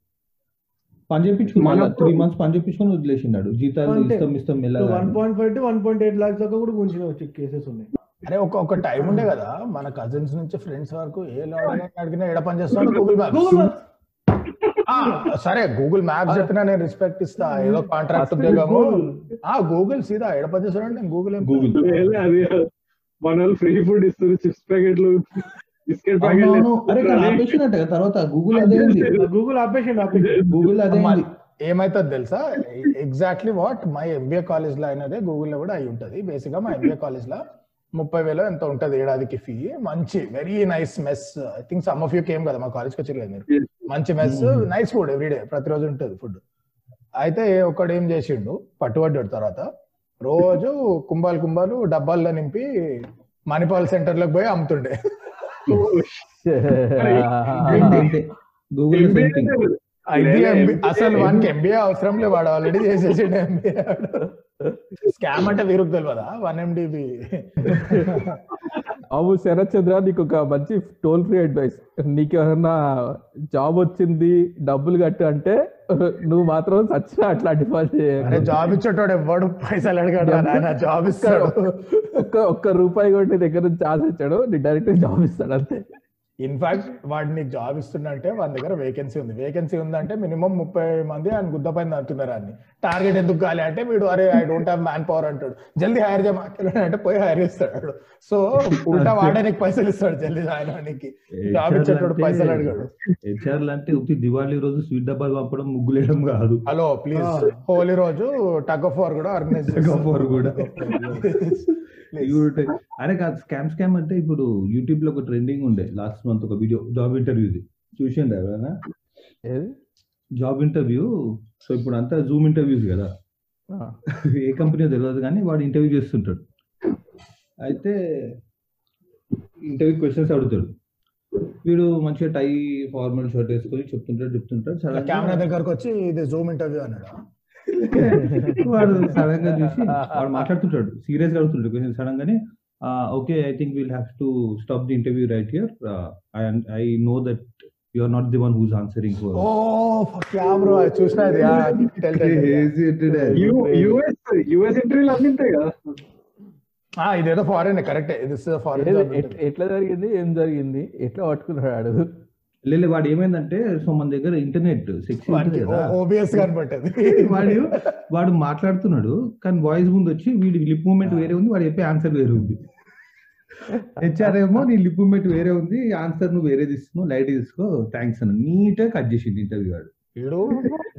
పని మనకు- త్రీ మంత్స్ పని వదిలేసినాడు జీతాలు అంతే. ఇస్తాం ఇస్తాం మెల్లగా one point five to one point eight lakhs దాకా కూడా గుంచిన వచ్చే కేసెస్ ఉన్నాయి. అరే ఒక ఒక టైం ఉండే కదా. మన కజిన్స్ నుంచి ఫ్రెండ్స్ వరకు ఏ లాడ్ అడిగినా ఎడ పని చేస్తాడు? గూగుల్ Google మ్యాప్ సరే గూగుల్ మ్యాప్ చెప్పినా నేను రెస్పెక్ట్ ఇస్తా. ఏదో కాంట్రాక్ట్ ఉద్యోగము. Google. ఆ గూగుల్ సీదా. ఎడ పని చేస్తాడు నేను గూగుల్ గూగుల్ మన ఫ్రీ ఫుడ్ ఇస్తారు చిప్స్ ప్యాకెట్లు బిస్కెట్ అవునవును అరే కానీ ఆపేసినట్టు కదా తర్వాత గూగుల్ అదే ఉంది. గూగుల్ ఆపేసిండి ఆపేసి గూగుల్ అదే ఉంది. ఏమైతుంది తెలుసా? ఎగ్జాక్ట్లీ వాట్ మై ఎంబీఏ కాలేజ్లో అయినదే గూగుల్లో కూడా అయి ఉంటది. బేసిక్గా మా ఎంబీఏ కాలేజ్లో ముప్పై వేలు ఎంత ఉంటది ఏడాదికి ఫీ మంచి very nice mess I think some of you came కదా మా కాలేజ్కి వచ్చారు కదా మీరు? మంచి మెస్ నైస్ ఫుడ్ ఎవ్రీడే ప్రతిరోజు ఉంటుంది ఫుడ్ అయితే ఒకడు ఏం చేసిండు పట్టుబడ్డాడు తర్వాత. రోజు కుంభాలు కుంభాలు డబ్బాల్లో నింపి మణిపాల్ సెంటర్లోకి పోయి అమ్ముతుండే. గూగుల్ *laughs* అసలు వానికి ఎంబీఏ అవసరం లేదు. వాడు ఆల్రెడీ చేసేసిండు ఎంబీఏ స్కామ్ అంటే వీరుకు తెలియదా వన్ ఎండిబి అవు శరత్ చంద్ర నీకు ఒక మంచి టోల్ ఫ్రీ అడ్వైస్ నీకు ఎవరన్నా జాబ్ వచ్చింది డబ్బులు కట్టు అంటే నువ్వు మాత్రం పని అరే చేయకు. జాబ్ ఇచ్చేటోడు ఎవడు పైసలు అడగాడు రా నాయన జాబ్ ఇస్తాడు ఒక్క ఒక్క రూపాయి కూడా నీ దగ్గర నుంచి ఆశ ఇచ్చాడు నీ డైరెక్ట్ జాబ్ ఇస్తాడు అంతే ఇన్ఫాక్ట్ వాడు నీకు జాబ్ ఇస్తుందంటే వాడి దగ్గర వేకెన్సీ ఉంది. వేకెన్సీ ఉందంటే మినిమం ముప్పై మంది ఆయన గుద్ద పైన అంటున్నారు అని టార్గెట్ ఎందుకు కాలి అంటే వీడు అరే I don't have man power అంటాడు. జల్దీ హైర్ చేయమాకెళ్ళి అంటే పోయి హైర్ చేస్తాడు సో ఉల్టా వాడే నీకు పైసలు ఇస్తాడు జల్దీ ఆయనకి జాబ్ ఇచ్చేటోడు పైసలు అడిగాడు. హెచ్ఆర్ అంటే ఉత్తి దివాళీ రోజు స్వీట్ డబ్బాలు పంపడం ముగ్గులేయడం కాదు. హలో ప్లీజ్ హోలీ రోజు టగ్ ఆఫ్ వార్ కూడా ఆర్గనైజ్ Tug of war కూడా. అరే కాదు స్కామ్ స్కామ్ అంటే ఇప్పుడు యూట్యూబ్లో ఒక ట్రెండింగ్ ఉండే. లాస్ట్ మంత్ ఒక వీడియో జాబ్ ఇంటర్వ్యూది చూసిండే ఎవరైనా? ఏది? జాబ్ ఇంటర్వ్యూ సో ఇప్పుడు అంతా జూమ్ ఇంటర్వ్యూస్ కదా. ఆ, *laughs* ఏ కంపెనీ తెలియదు కానీ వాడు ఇంటర్వ్యూ చేస్తుంటాడు. అయితే ఇంటర్వ్యూ క్వశ్చన్స్ అడుగుతాడు. వీడు మంచిగా టై ఫార్మల్ షర్ట్ వేసుకొని చెప్తుంటాడు చెప్తుంటాడు. కెమెరా దగ్గరకు వచ్చి ఇది జూమ్ ఇంటర్వ్యూ అన్నాడు? వాడు సడన్గా చూసి వాడు మాట్లాడుతుంటాడు. సీరియస్గా అడుగుతుంటాడు క్వశ్చన్ సడన్ గానే okay I think will have to stop the interview right here I know that you are not the one who's answering for oh fuck yeah bro అది చూసినా ఇది ఆ, tell, tell, tell. US US ఇంటర్వ్యూలు అన్ని ఉంటాయి కదా. ఆ, ఇదేదో ఫారెన్ కరెక్టే ఇది ఫారెన్ ఎట్లా జరిగింది? ఏం జరిగింది? ఎట్లా పట్టుకున్నాడు లేదు వాడు ఏమైందంటే సో మన దగ్గర ఇంటర్నెట్ సెక్స్ ఓబిఎస్ *laughs* వాడు వాడు మాట్లాడుతున్నాడు కానీ వాయిస్ ముందు వచ్చి వీడి లిప్ మూమెంట్ వేరే ఉంది వాడు చెప్పే ఆన్సర్ వేరే ఉంది. హెచ్ఆర్ ఏమో నీ లిప్ మూమెంట్ వేరే ఉంది ఆన్సర్ నువ్వు వేరే తీసుకో లైట్ తీసుకో థ్యాంక్స్ అని నీట్గా కట్ చేసింది ఇంటర్వ్యూ వాడు. వీడు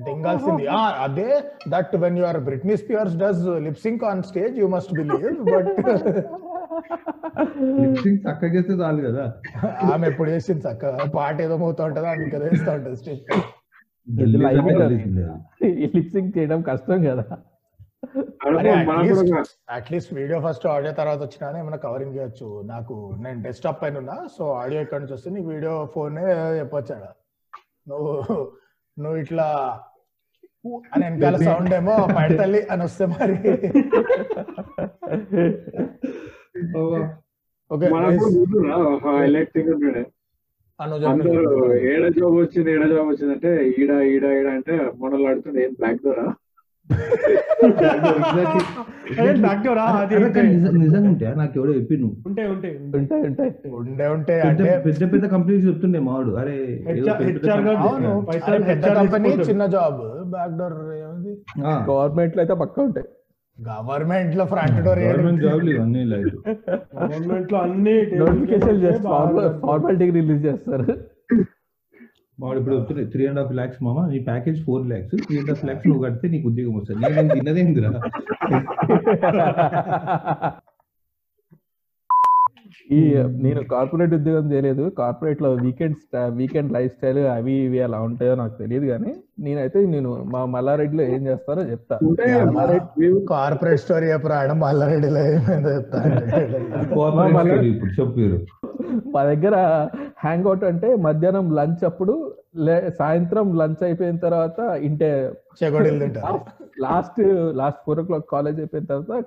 దింగాల్సింది అదే that when your Britney Spears does lipsync on stage you must believe but *laughs* lipsync చక్కగా చేస్తే చాలు కదా. ఆమె ఎప్పుడు చేసింది చక్క పాట ఏదో మోతా ఉంటది ఆమె ఇంకా వేస్తూ ఉంటుంది స్టేజ్ కదా. లిప్సింగ్ చేయడం కష్టం కదా. అట్లీస్ట్ వీడియో ఫస్ట్ ఆడియో తర్వాత వచ్చినా ఏమైనా కవరింగ్ చేయొచ్చు. నాకు నేను డెస్క్టాప్ పైన ఉన్నా సో ఆడియో ఇక్కడ నుంచి వస్తే నీ వీడియో ఫోనే చెప్పొచ్చాడు నువ్వు నువ్వు ఇట్లా అని వెనకాల సౌండ్ ఏమో పడతల్లి అని వస్తే మరి. *laughs* అందరూ ఏడ జాబ్ వచ్చింది ఏడ జాబ్ వచ్చింది అంటే ఈడ ఈడ ఈడ అంటే మనల్ని అడుగుతుండే ఏం బ్లాక్ *laughs* డోరా పెద్ద అంటే పెద్ద కంపెనీస్ చెప్తుండే మావాడు అరే. చిన్న జాబ్ బ్యాక్ డోర్ గవర్నమెంట్లో అయితే పక్కా ఉంటాయి. గవర్నమెంట్లో ఫ్రంట్ డోర్ గవర్నమెంట్ జాబ్లు ఇవన్నీ లైట్ గవర్నమెంట్లో అన్ని నోటిఫికేషన్ చేసి ఫార్మాలిటీకి రిలీజ్ చేస్తారు. వాడు ఇప్పుడు త్రీ అండ్ హాఫ్ ల్యాక్స్ మామ నీ package four lakhs three and half lakhs నువ్వు కడితే నీకు ఉద్యోగం వస్తుంది. నేను తిన్నదేందిరా *laughs* ఈ నేను కార్పొరేట్ ఉద్యోగం చేయలేదు. కార్పొరేట్లో వీకెండ్ వీకెండ్ లైఫ్ స్టైల్ అవి ఇవి అలా ఉంటాయో నాకు తెలియదు కానీ నేనైతే నేను మా మల్లారెడ్డిలో ఏం చేస్తారో చెప్తా. కార్పొరేట్ స్టోరీ చెప్పరా ఆడ మల్లారెడ్డిలో ఏమైందో చెప్తా. మా దగ్గర హ్యాంగ్ అవుట్ అంటే మధ్యాహ్నం లంచ్ అప్పుడు లే- సాయంత్రం లంచ్ అయిపోయిన తర్వాత ఇంటే last last four o'clock college అయిపోయిన తర్వాత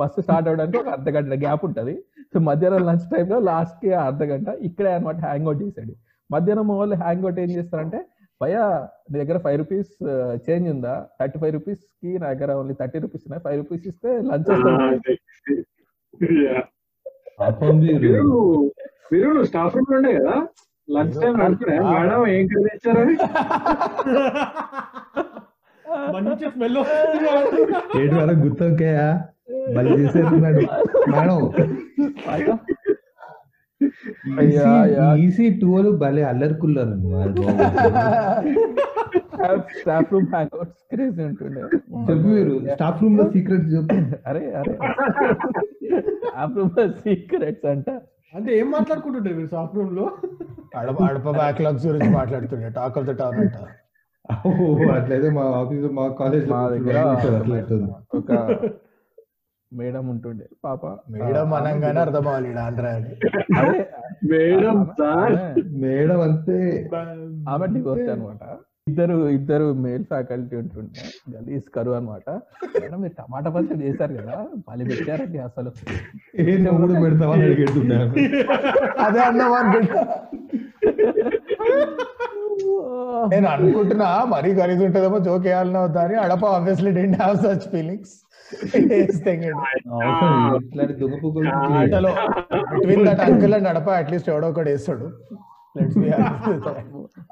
ఫస్ట్ స్టార్ట్ అవడానికి ఒక అర్ధ గంట గ్యాప్ ఉంటది. సో మధ్యాహ్నం లంచ్ టైంలో లాస్ట్కి అర్ధ గంట ఇక్కడే అనమాట హ్యాంగ్ అవుట్ చేసాడు మధ్యాహ్నం మా వాళ్ళు హ్యాంగ్ అవుట్ ఏం చేస్తారంటే భయ్యా నీ దగ్గర ఫైవ్ రూపీస్ చేంజ్ ఉందా? థర్టీ ఫైవ్ రూపీస్కి నా దగ్గర ఓన్లీ థర్టీ రూపీస్ ఉన్నాయి. ఫైవ్ రూపీస్ ఇస్తే లంచ్. మీరు స్టాఫ్ రూమ్ ఉండే కదా? లంచ్ టైం మేడం ఏం కర్రీ మంచి స్మెల్ వరకు గుర్తుంకాయా మళ్ళీ చేసేస్తున్నాడు. మేడం. అయ్యా, అయ్యా. ఈసీ టూలు భలే అల్లరికుల్లారండి వాళ్ళు. Staff room hang outs crazy ఉంటుండే. చెప్పు మీరు స్టాఫ్ రూమ్లో సీక్రెట్ చెప్పు. అరే అరే. స్టాఫ్ రూమ్ సీక్రెట్స్ అంట. అంటే ఏం మాట్లాడుకుంటుంటారు మీరు సాఫ్ట్ రూమ్లో అడప అడప బ్యాక్లాగ్స్ గురించి మాట్లాడుతుండే. టాక్ ఆఫ్ ద టౌన్ అంట. అట్లయితే మా ఆఫీస్ మా కాలేజ్ మా దగ్గర ఒక మేడం ఉంటుండే. పాప మేడం అనగానే అర్థం అవ్వాలి ఆంధ్రా అని? మేడం మేడం అంతే. ఆమె డివోర్స్ అనమాట. ఇద్దరు ఇద్దరు మేల్ ఫ్యాకల్టీ ఉంటుండే. గలీజ్ కరువు అనమాట. మేడం మీరు టమాటా పచ్చడి చేశారు కదా మళ్ళీ పెట్టారండి అసలు. అదే అన్నాం అనుకుంటా నేను అనుకుంటున్నా మరీ ఖరీదు ఉంటుందేమో జోక్ వేయాలన్నా వద్దా అని. అడప obviously don't have such feelings between that uncle and Adapa at least ఎవడో ఒకటి వేస్తాడు.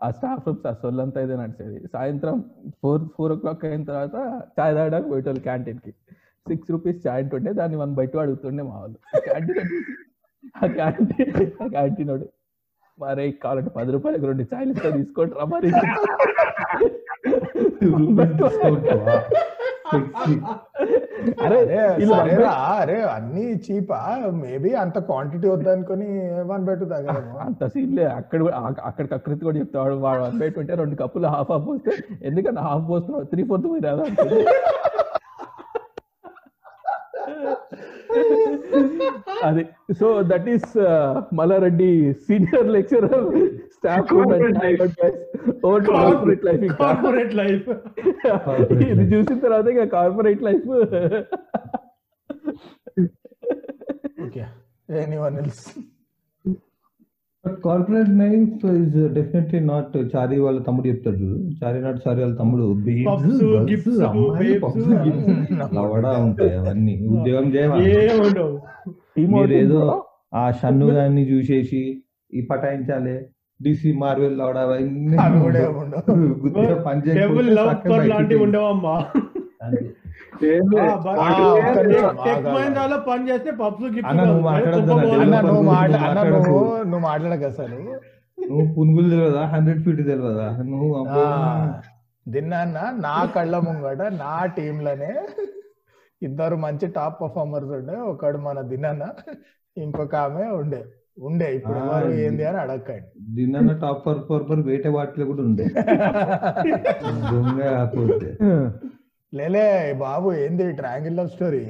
ఆ స్టాఫ్ రూమ్స్ ఆ సొల్లంతా ఇదే నడిచేది. సాయంత్రం ఫోర్ ఫోర్ ఓ క్లాక్ అయిన తర్వాత చాయ్ తాగడానికి పోయేటోళ్ళు క్యాంటీన్కి. సిక్స్ రూపీస్ చాయ్ ఉంటుండే దాన్ని వన్ బయట అడుగుతుండే మా వాళ్ళు. క్యాంటీన్ ఆ క్యాంటీన్ ఆ క్యాంటీన్ వాడు మరే కావాలంటే పది రూపాయలకు రెండు చాయ్లు ఇస్తా తీసుకోండి రా మరి. *laughs* *laughs* *laughs* అరే అరే అన్ని చీపా. మేబీ అంత క్వాంటిటీ వద్దనుకొని వన్ బెట్ తగ్గలేము అంత సీన్లే అక్కడ అక్కడికి అకృతి కూడా చెప్తాడు వాడు వన్ బయట ఉంటే రెండు కప్పులు హాఫ్ హాఫ్ పోస్తే ఎందుకంటే హాఫ్ పోస్తున్నావు? త్రీ ఫోర్త్ పోయి రాదా. అది. So that is Malla Reddy senior lecturer staff. Corporate life corporate life ఇది చూసిన తర్వాత ఇక corporate life okay anyone else but corporate life is definitely not Chari వాళ్ళ తమ్ముడు చెప్తాడు చూడు. చారీ నాట్ చారీ వాళ్ళ తమ్ముడు. లవడా ఉంటాయి అవన్నీ. *laughs* ఉద్యోగం చేయమని ఏదో ఆ షన్ను గారిని చూసేసి ఈ పటాయించాలి. డిసి మార్వెల్ లవడా అవన్నీ అవి పని మహీంద్రాలో చేస్తే పబ్స్ గిఫ్ట్ అన్న, నువ్వు మాట్లాడకు. నువ్వు నువ్వు మాట్లాడక అసలు నువ్వు పునుగులు తెలియదా హండ్రెడ్ ఫీట్ తెలియదా నువ్వు. దిన్నాన్న నా కళ్ళ ముంగట నా టీంలోనే ఇద్దరు మంచి టాప్ పర్ఫార్మర్స్ ఉండే. ఒకడు మన దిన్నాన్న ఇంకొక ఆమె ఉండే. ఉండే ఇప్పుడు ఆ, ఎవరు ఏంది అని అడగండి దీన్న టాప్ పర్ పర్ వేటే వాటిలో కూడా ఉండే. *laughs* దొంగ లేలే బాబు ఏంది ట్రయాంగిల్ లవ్ స్టోరీ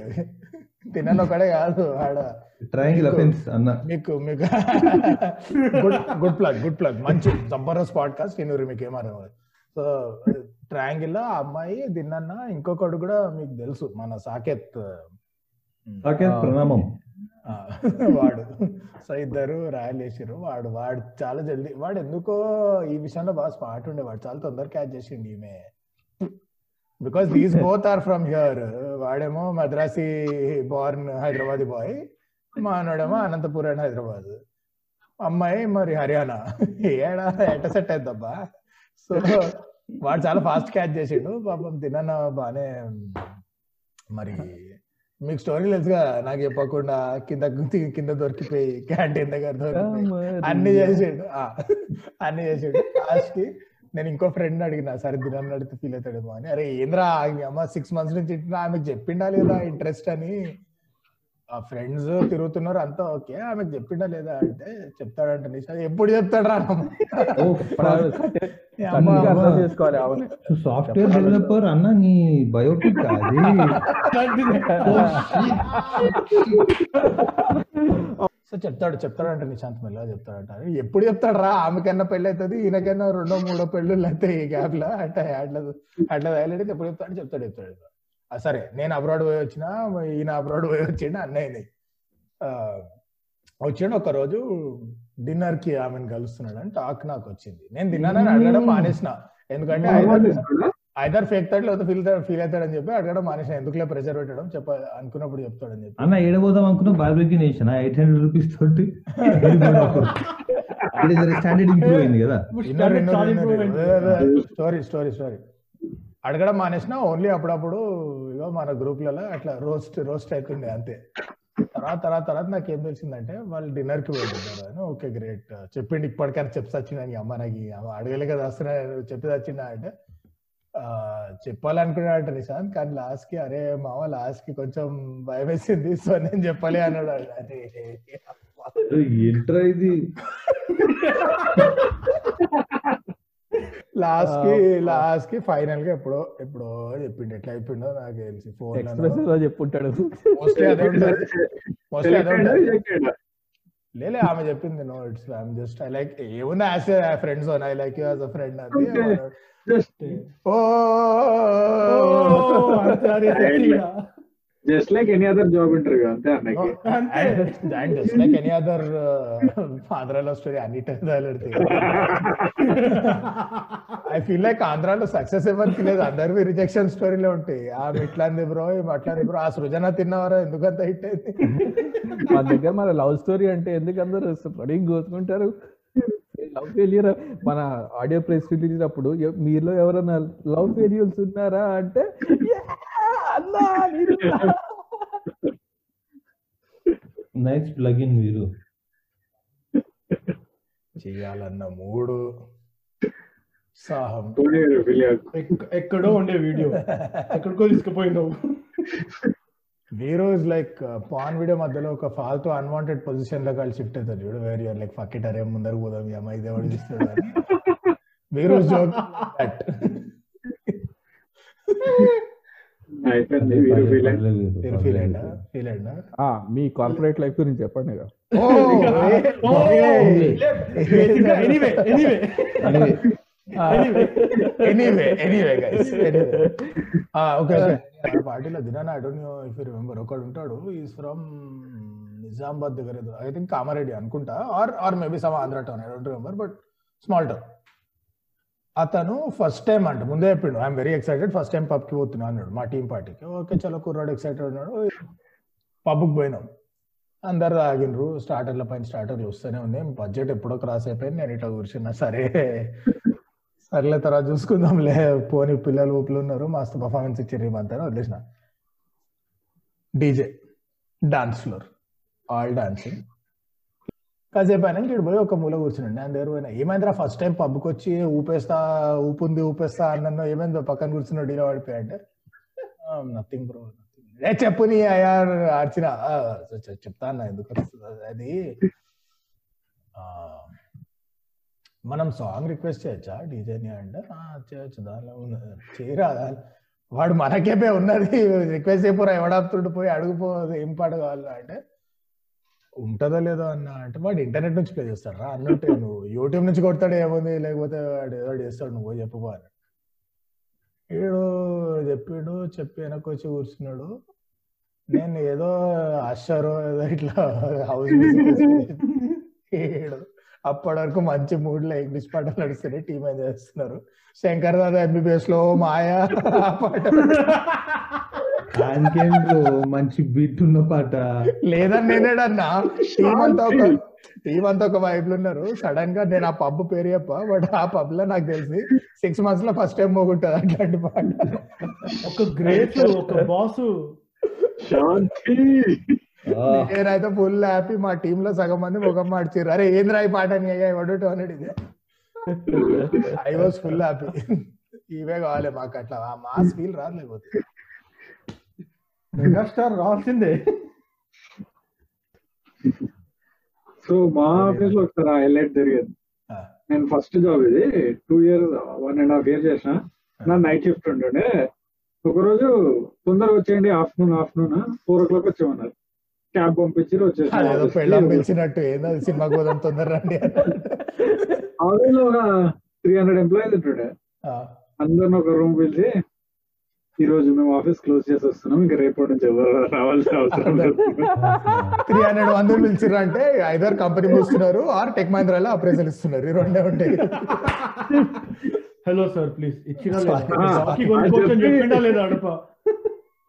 తిన్నాను ఒకడే కాదు ఆడ. ట్రయాంగిల్ అఫెన్స్ అన్న. మీకు మీకు good good plug good plug మంచి జబర్దస్త్ పాడ్కాస్ట్ నేను మీకు ఏమన్నా సో ట్రయాంగిల్లో ఆ అమ్మాయి దిన్నన్న ఇంకొకడు కూడా మీకు తెలుసు మన సాకేత్ సాకేత్ ప్రణామం. వాడు. సో ఇద్దరు రాయల్ వేసారు వాడు వాడు చాలా జల్దీ వాడు ఎందుకో ఈ విషయంలో బాగా స్మార్ట్ ఉండే వాడు చాలా తొందర క్యాచ్ చేసిండు ఈమె. Because these both are from here వాడేమో మద్రాసి బార్న్ హైదరాబాద్ బాయ్ మానోడేమో అనంతపురం అండ్ హైదరాబాద్. అమ్మాయి మరి హర్యానా. ఏడా ఎట సెట్ అయిద్దబ్బా. సో వాడు చాలా ఫాస్ట్ క్యాచ్ చేసిండు. పాపం తిన్న బానే మరి మీకు స్టోరీ తెలుసుగా నాకు చెప్పకుండా కింద కింద దొరికిపోయి క్యాంటీన్ దగ్గర దొరికిపోయి అన్ని చేసిండు. అన్ని చేసిండు. లాస్ట్కి నేను ఇంకో ఫ్రెండ్ అడిగిన సరే దినాన్ని అడిగితే ఫీల్ అవుతాడేమో అని. అరే ఏంద్రా అమ్మ సిక్స్ మంత్స్ నుంచి ఆమెకు చెప్పిండా లేదా ఇంట్రెస్ట్ అని? ఆ ఫ్రెండ్స్ తిరుగుతున్నారు అంతా ఓకే ఆమెకు చెప్పిండా లేదా అంటే చెప్తాడంట నిషా. ఎప్పుడు చెప్తాడు రా సాఫ్ట్వేర్ *laughs* డెవలపర్ అన్న నీ బయోటిక్ అది. *laughs* *laughs* సో చెప్తాడు చెప్తాడంట నిశాంత్ మెల్లగా చెప్తాడంట. ఎప్పుడు చెప్తాడు రా ఆమెకన్నా పెళ్ళి అవుతుంది ఈయనకన్నా రెండో మూడో పెళ్ళిళ్ళు అయితే ఈ గ్యాప్లో. అంటే అట్లా అట్లా తయారైతే ఎప్పుడు చెప్తాడు చెప్తాడు చెప్తాడు. సరే నేను అబ్రాడ్ పోయి వచ్చిన ఈయన అబ్రాడ్ పోయి వచ్చిండు అన్నయ్యని. ఆ, వచ్చిండు ఒక రోజు డిన్నర్కి ఆమెను కలుస్తున్నాడు అని టాక్ నాకు వచ్చింది. నేను తిన్నానని అడగడం మానేసిన. ఎందుకంటే ఐదర్ ఫేక్ తాడు లేకపోతే ఫీల్ ఫీల్ అవుతాడని చెప్పి అడగడం మానేసిన. ఎందుకులే ప్రెషర్ పెట్టడం? చెప్ప అనుకున్నప్పుడు చెప్తాడని చెప్పి. అన్న ఏడబోదాం అనుకున్నా Barbeque Nation eight hundred rupees తోటి స్టాండర్డ్ ఇంప్రూవ్ అయింది కదా. స్టోరీ స్టోరీ స్టోరీ అడగడం మానేసిన. ఓన్లీ అప్పుడప్పుడు ఇగో మన గ్రూప్లలో అట్లా రోస్ట్ రోస్ట్ అవుతుండే అంతే. తర్వాత తర్వాత తర్వాత నాకు ఏం తెలిసిందంటే వాళ్ళు డిన్నర్కి వెళ్తున్నారు అని ఓకే గ్రేట్ చెప్పిండి ఇప్పటికైనా చెప్పి వచ్చిందా నీ అమ్మ నాకు అడగలే కదా వస్తున్నా చెప్పి వచ్చిందా అంటే ఆ, చెప్పాలనుకున్నాడంట నిశాంత్ కానీ లాస్ట్కి అరే మామ లాస్ట్కి కొంచెం భయం వేసింది సో నేను చెప్పలే అన్నాడు అరే ఏంట్రా ఇది? లాస్ట్కి లాస్ట్కి ఫైనల్గా ఎప్పుడో ఎప్పుడో చెప్పిండు. ఎట్లా చెప్పిండో నాకు తెలిసి ఫోన్ ఎక్స్ప్రెస్లో చెప్పుంటాడు. మోస్ట్లీ అదే ఉంటుంది. మోస్ట్లీ అదే ఉంటుంది. సెలెక్ట్ లేలే ఆమె చెప్పింది no it's I'm just I like ఏముంది as friends I like you as a friend అది. Just oh just like any other job interview అంతే అన్నకి and just like any other ఆంధ్రాలో స్టోరీ అన్నిటి ఐ ఫీల్ లైక్ ఆంధ్రాలో success ఎవరికి లేదు. అందరివి రిజెక్షన్ స్టోరీలో ఉంటాయి. ఆమె ఇట్లాంది బ్రో ఈమె అట్లాంది బ్రో ఆ సృజన తిన్నవారా? ఎందుకంత హిట్ అయింది? మన దగ్గర మన లవ్ స్టోరీ అంటే ఎందుకు అందరూ పడింగ్ కోసుకుంటారు? లవ్ ఫెయిలియర్ మన ఆడియో ప్రెస్ రిలీజ్ అప్పుడు మీలో ఎవరైనా లవ్ ఫెయిల్యూర్స్ ఉన్నారా అంటే "Yeah, అన్నా నేనున్నా." నైస్ ప్లగ్ ఇన్ మీరు. *laughs* చేయాలన్న మూడు. సాహం. ఎక్- ఎక్కడో ఉండే వీడియో. *laughs* ఎక్కడికో తీసుకుపోయినావు. వీరో ఇస్ లైక్ పాన్ వీడియో మధ్యలో ఒక ఫాల్తూ అన్వాంటెడ్ పొజిషన్లో కలిసి షిఫ్ట్ అవుతుంది చూడు వేర్ యూర్ లైక్ ఫకిట్ అరే ముందర పోదాం ఈ అమ్మాయి దేవుడు చూస్తాడు అని. Hero joke that me corporate life గురించి చెప్పండి. Anyway anyway guys okay okay పార్టీలో దినాన I don't know if you remember ఒకడు ఉంటాడు ఈస్ ఫ్రమ్ నిజామాబాద్ దగ్గర ఐ థింక్ కామారెడ్డి అనుకుంటా or or maybe some Andhra town I don't remember but small town అతను first time అంట ముందే చెప్పిండు I'm very excited first time పబ్కి పోతున్నా అన్నాడు మా టీం పార్టీకి. ఓకే చలో కుర్రాడు ఎక్సైటెడ్ ఉన్నాడు పబ్కి పోయినాం. అందరు తాగినరు స్టార్టర్ల పైన స్టార్టర్లు వస్తూనే ఉన్నాయి బడ్జెట్ ఎప్పుడో క్రాస్ అయిపోయింది నేను ఇట్లా కూర్చున్నా సరే. సర్లే తర్వాత చూసుకుందాంలే. పోనీ పిల్లలు ఊపులు ఉన్నారు మస్తు పర్ఫార్మెన్స్ ఇచ్చారు ఈ మంత్ వదిలేసిన. DJ dance floor all dancing కాసేపు అయినా ఇక్కడ పోయి ఒక మూల కూర్చున్నాడు నేను దగ్గర పోయినా. ఏమైందిరా ఫస్ట్ టైం పబ్కి వచ్చి ఊపేస్తా ఊపుంది ఊపేస్తా అన్నో ఏమైందో? పక్కన కూర్చున్నాడు ఇలా పడిపోయా అంటే. నథింగ్ బ్రో ఏ చెప్పు నీ అయ్యా ఆర్చిన చెప్తా అన్న ఎందుకు వస్తుంది అది మనం సాంగ్ రిక్వెస్ట్ చేయొచ్చా? డీజేని అంటే "ఆ, చేయొచ్చు. దానిలో ఉన్నది చేయరా దాని-" వాడు మనకేపే ఉన్నది. రిక్వెస్ట్ చేయపోరా ఎవడాపుతుండు పోయి అడుగుపో ఏం పాట కావాలా? అంటే ఉంటుందో లేదో అన్న? అంటే వాడు ఇంటర్నెట్ నుంచి ప్లే చేస్తాడు. రా అన్నట్టు. నువ్వు యూట్యూబ్ నుంచి కొడతాడు ఏముంది లేకపోతే వాడు ఏదో చేస్తాడు? నువ్వు పోయి చెప్పుకో అని వీడు చెప్పాడు చెప్పి వెనక్కి వచ్చి కూర్చున్నాడు. నేను ఏదో అషరో ఏదో ఇట్లా హౌస్ వీడు *laughs* అప్పటి వరకు మంచి మూడ్లో ఇంగ్లీష్ పాటలు నడుస్తున్నాయి టీమ్ చేస్తున్నారు? శంకర్ దాదా ఎంబీబీఎస్లో మాయా? పాట. మంచి బీట్ ఉన్న పాట. లేదని నేనేడన్నా. టీం అంతా ఒక టీం అంతా ఒక వైపులు ఉన్నారు. సడన్గా నేను ఆ పబ్ పేరు చెప్ప బట్ ఆ పబ్లో నాకు తెలిసి సిక్స్ మంత్స్లో ఫస్ట్ టైం పోగుంటది అట్లాంటి పాట. ఒక గ్రేట్ ఒక బాస్ శాంతి నేనైతే ఫుల్ హ్యాపీ మా టీమ్లో సగం మంది ముఖం మార్చారు అరే ఏంద్రా ఈ పాట అని అయ్యా ఎవడు అన్నాడు ఇది. ఐ వాజ్ ఫుల్ హ్యాపీ ఇవే కావాలి మాకు అట్లా. ఆ మాస్ ఫీల్ రాదు లేకపోతే. మెగాస్టార్ రావాల్సిందే సో మా ఆఫీస్లో ఒకసారి హైలైట్ జరిగేది. ఆ, నేను ఫస్ట్ జాబ్ ఇది. Two years one and half year చేసిన. నా నైట్ షిఫ్ట్ ఉంటుండే ఒకరోజు తొందరగా వచ్చేయండి afternoon afternoon four o'clock వచ్చామన్నారు క్యాబ్ పంపించి అదేదో పెళ్ళం పిలిచినట్టు ఏందో సినిమా పోదాం తొందర రండి ఆఫీస్లో ఒక త్రీ హండ్రెడ్ ఎంప్లాయీస్ ఉంటుండే. ఆ, అందరిని ఒక రూమ్ పిలిచి ఈ రోజు మేము ఆఫీస్ క్లోజ్ చేసి వస్తున్నాం ఇంకా రేపటి నుంచి ఎవరు రావాల్సిన అవసరం త్రీ హండ్రెడ్ వందలు పిలిచిర్రు అంటే ఐదర్ కంపెనీ మూస్తున్నారు ఆర్ టెక్ మహీంద్రాలో అప్రైజల్ ఇస్తున్నారు. ఈ రెండే ఉంటాయి. హలో సార్ ప్లీజ్ ఇచ్చినా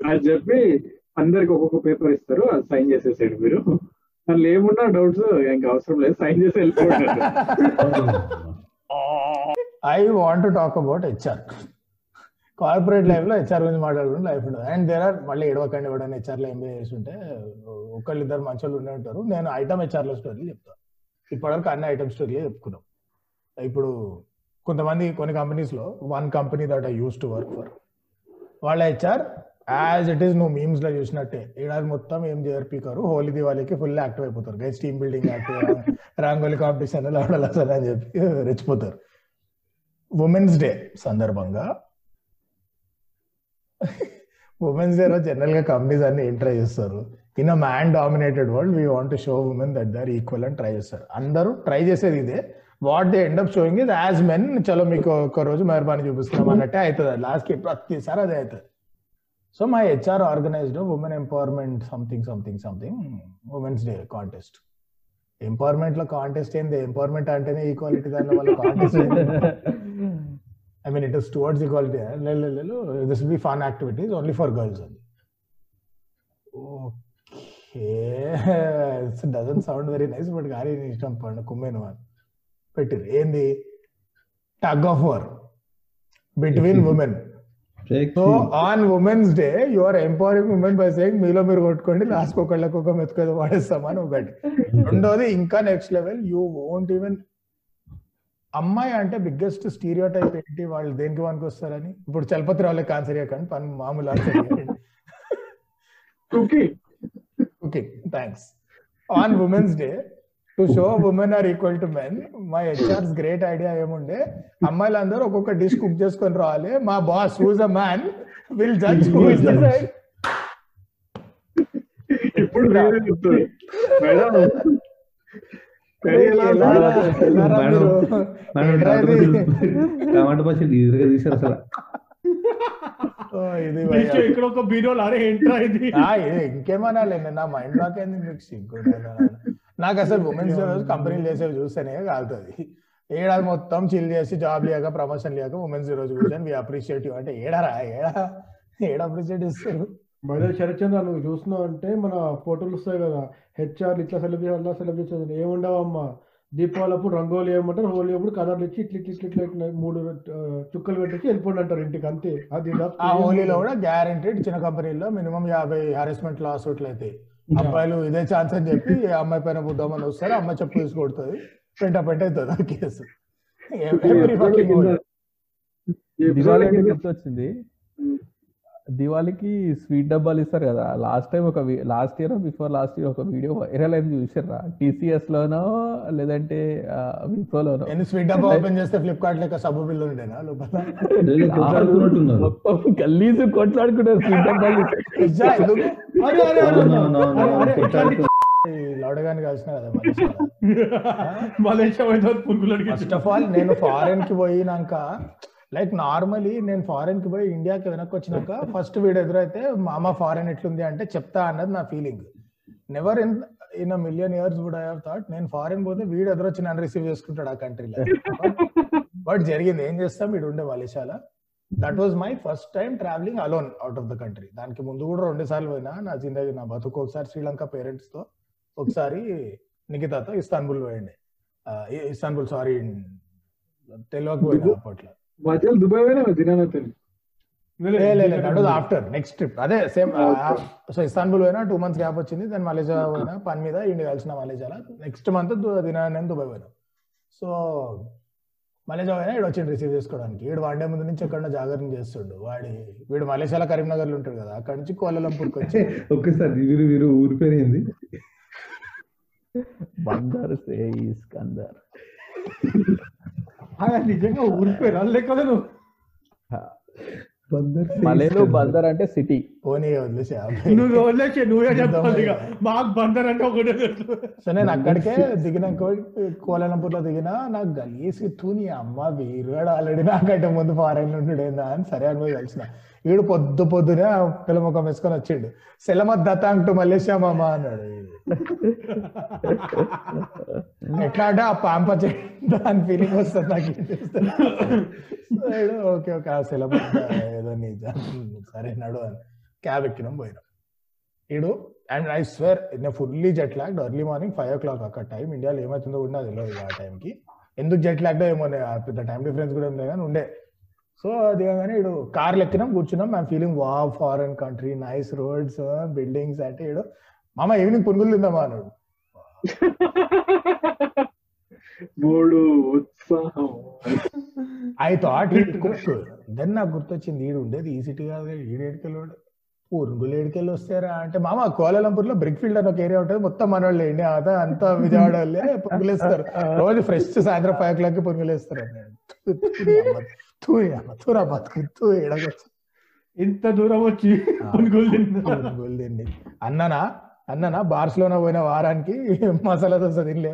అది చెప్పి- అందరికి ఒక్కొక్క పేపర్ ఇస్తారు అది సైన్ చేసేసాడు మీరు. దానిలో ఏమున్నా డౌట్స్ ఇంకా అవసరం లేదు సైన్ చేసి వెళ్ళిపోయాడు I want to talk about HR corporate లైఫ్లో హెచ్ఆర్ గురించి మాట్లాడుకుంటే లైఫ్ ఉండదు. అండ్ దేర్ ఆర్ మళ్ళీ ఎడవకండి ఎవడైనా హెచ్ఆర్లో ఎంబీఏ చేసి ఉంటే ఒకళ్ళు ఇద్దరు మంచి వాళ్ళు ఉండే ఉంటారు. నేను ఐటమ్ హెచ్ఆర్లో స్టోరీ చెప్తాను ఇప్పటివరకు అన్ని ఐటమ్ స్టోరీలే చెప్పుకున్నాం. ఇప్పుడు కొంతమంది కొన్ని కంపెనీస్లో one company that I used to work for వాళ్ళ హెచ్ఆర్ యాజ్ ఇట్ ఈస్ నువ్వు మీమ్స్లో చూసినట్టే. ఏడాది మొత్తం ఏం చేయరు పీకరు హోలీ దివాళీకి ఫుల్ యాక్టివ్ అయిపోతారు. Guys team building active rangoli competition లాడలసని అని చెప్పి రెచ్చిపోతారు. ఉమెన్స్ డే సందర్భంగా *laughs* ఉమెన్స్ డే రోజు జనరల్గా కంపెనీస్ అన్ని ఏం ట్రై చేస్తారు? In a man dominated world we want show women that they're equal అని ట్రై చేస్తారు. అందరూ ట్రై చేసేది ఇదే. What they end up showing is as men చలో మీకు ఒక రోజు మెహర్బానీ చూపిస్తున్నాం అన్నట్టే అవుతుంది. లాస్ట్కి ప్రతిసారి అదే అవుతుంది. So my HR organised women empowerment something something something women's day contest ఎంపవర్మెంట్లో contest ఏంది? ఎంపవర్మెంట్ అంటేనే ఈక్వాలిటీ దాని వల్ల contest I mean it is towards equality this be fun activities only for girls అది okay doesn't sound very nice but కానీ ఇష్టం పండు కుమ్మేను అని పెట్టిరు ఏంది? Tug of war between women so on women's day you are empowering women by saying మీలో మీరు కొట్టుకోండి లాస్ట్ ఒకళ్ళకి ఒక మెతుకది వాడేస్తామని ఒకటి. రెండోది ఇంకా next level you won't even అమ్మాయి అంటే బిగ్గెస్ట్ స్టీరియో టైప్ ఏంటి? వాళ్ళు దేనికి పనికి వస్తారని? ఇప్పుడు చలపతి రావులకి ఆన్సర్ చేయకండి పని మామూలు answer cooking thanks on women's day to show women are equal to men మా హెచ్ఆర్స్ గ్రేట్ ఐడియా ఏముండే? అమ్మాయిలు అందరూ ఒక్కొక్క డిష్ కుక్ చేసుకొని రావాలి. మా boss who's a man will judge who is the ఇప్పుడు వేరే చెప్తుంది మేడం టమాటా పచ్చడి ఈజీగా తీసారు అసలు. ఇది తీసి ఇక్కడ ఒక బీరోల్ అరే ఏంట్రా ఇది? ఆ, ఇది ఇంకేమనాలి? నేను నా మైండ్ బ్లాక్ అయింది మీకు సిగ్గు నాకు అసలు ఉమెన్స్ కంపెనీలు చేసేవి చూస్తేనే కాలుతుంది. ఏడాది మొత్తం చిల్ చేసి జాబ్ లేక ప్రమోషన్ లేక ఉమెన్స్ రోజు కూర్చొని వి అప్రిషియేట్ యూ అంటే ఏడారా? ఏడా? ఏడ అప్రిషియేట్ ఇస్తారు బయట శరత్చంద్ర నువ్వు చూస్తున్నావు అంటే మన ఫోటోలు వస్తాయి కదా హెచ్ఆర్ ఇట్లా సెలబ్రేట్ అట్లా సెలబ్రేట్ ఏముండవమ్మా? దీపావళి అప్పుడు రంగోలి వేయమంటారు హోలీ అప్పుడు కలర్లు ఇచ్చి ఇట్లా ఇట్లా ఇట్లా ఇట్లా మూడు చుక్కలు పెట్టేసి వెళ్ళిపోండి అంటారు ఇంటికి. అంతే. అది ఆ హోలీలో కూడా గ్యారంటీడ్ చిన్న కంపెనీలో మినిమం యాభై హారెస్మెంట్ లాస్ అయితే. అబ్బాయిలు ఇదే ఛాన్స్ అని చెప్పి *laughs* అమ్మాయి పైన బుద్దామని వస్తారు? అమ్మాయి చెప్పు *laughs* తీసి కొడుతుంది పెంట పెంట అవుతుంది ఆ కేసు. గుర్తొచ్చింది. దివాళీకి స్వీట్ డబ్బాలు ఇస్తారు కదా. లాస్ట్ టైం ఒక last year before last year ఒక వీడియో వైరల్ అయింది చూసారా టీసీఎస్ లోనో లేదంటే విప్రోలోనో. ఎన్ని స్వీట్ డబ్బా ఓపెన్ చేస్తే ఫ్లిప్కార్ట్ లెక్క సబ్బు బిల్లు ఉండేనా లోపల? గల్లీసు కొట్లాడుకుంటారు స్వీట్ డబ్బాలు. లౌడగాని కలిసిన కదా మలేషియా? ఫస్ట్ ఆఫ్ ఆల్ నేను ఫారెన్కి పోయినాక లైక్ నార్మలీ నేను ఫారెన్కి పోయి ఇండియాకి వెనక్కి వచ్చినాక ఫస్ట్ వీడు ఎదురైతే మామ ఫారెన్ ఎట్లుంది? అంటే చెప్తా అన్నది నా feeling never in in a million years would I thought నేను ఫారెన్ పోతే వీడు ఎదురొచ్చి నన్ను రిసీవ్ చేసుకుంటాడు ఆ కంట్రీలో బట్ జరిగింది. ఏం చేస్తాం? వీడు ఉండే మలేషియాలో. That was my first time travelling alone out of the country దానికి ముందు కూడా రెండు సార్లు పోయినా నా జిందగీ నా బతుకు. ఒకసారి శ్రీలంక పేరెంట్స్తో ఒకసారి నిఖితాతో ఇస్తాన్బుల్ ఇ- ఇస్తాన్బుల్ సారీ తెలియక పోయినా అప్పట్లో. మధ్యలో దుబాయ్ పోయినా దినానతో ఆఫ్టర్ నెక్స్ట్ ట్రిప్ అదే సేమ్ సో ఇస్తాన్బుల్ పోయినా టూ మంత్స్ గ్యాప్ వచ్చింది దాని మలేషియా పోయినా పని మీద ఇండియా కలిసిన మలేషియాలో. నెక్స్ట్ మంత్ దినా నేను దుబాయ్ పోయినా. సో మలేషియా పోయినా వీడు వచ్చిండు రిసీవ్ చేసుకోవడానికి. వీడు వన్ డే ముందు నుంచి ఎక్కడ జాగరణ చేస్తుండు. వాడి వీడు మలేషియాలో కరీంనగర్లో ఉంటాడు కదా అక్కడ నుంచి కోలాలంపూర్కి వచ్చి. *laughs* ఒక్కసారి వీరు వీరు ఊరి పేరు ఏంది? బందర్ *laughs* స్కందర్ నిజంగా ఊరిపోయారు అల్లే కదా నువ్వు బందర్ మలేలో బందర్ అంటే సిటీ. పోనీ వదిలేసి నువ్వు వదిలేసి నువ్వే చెప్పాలి ఇక. మాకు బందర్ అంటే ఒకటే సో నేను అక్కడికే దిగినాక కోలాలంపూర్లో దిగినా నాకు గలీసి తూని అమ్మ వీరుగాడు ఆల్రెడీ నాకంటే ముందు ఫారెన్ ఉండేదా అని సరే అని పోయి కలిసిన. వీడు పొద్దు పొద్దునే పిల్ల ముఖం వేసుకొని వచ్చిండు. సెలమత్ దత్తాంగ్ టు మలేషియా మామ అన్నాడు. ఎట్లా అంటే ఆ పాంప దాని ఫీలింగ్ వస్తుంది నాకు ఓకే ఓకే ఆ సిలబస్ ఏదో నీ సరే నడు అని క్యాబ్ ఎక్కినాం పోయినాం. ఈడు అండ్ ఐ స్వేర్ నేను fully jet lagged early morning five o'clock అక్కడ టైం ఇండియాలో ఏమవుతుందో కూడా నాకు తెలియదు ఆ టైంకి ఎందుకు జెట్ లాగ్డో ఏమో పెద్ద టైం డిఫరెన్స్ కూడా ఏం లేదు కానీ ఉండే. సో అది కానీ ఇడు కార్లు ఎక్కినాం కూర్చున్నాం. I'm feeling wow foreign country nice roads buildings అంటే ఇడు మామ ఈవినింగ్ పునుగులు తిందామా అన్నాడు. మూడు ఉత్సాహం. ఐ థాట్ కుక్ దెన్ నాకు గుర్తొచ్చింది ఈడు ఉండేది ఈ సిటీ కాదు ఈడు ఏడుకెళ్ళాడు పురుగులు ఏడుకెళ్ళి వస్తారా అంటే మామ కోలాలంపూర్లో బ్రిక్ ఫీల్డ్ అని ఒక ఏరియా ఉంటుంది మొత్తం మన వాళ్ళు ఇండియా అంతా అంతా విజయవాడ వాళ్ళే వేస్తారు రోజు ఫ్రెష్ సాయంత్రం ఫైవ్ ఓ క్లాక్ అమ్మ, తూరా బతుకు తూ ఎడగొచ్చు ఇంత దూరం వచ్చి తిండి. అన్ననా? అన్ననా బార్సిలోనా పోయిన వారానికి మసాలా దోశ తినలే.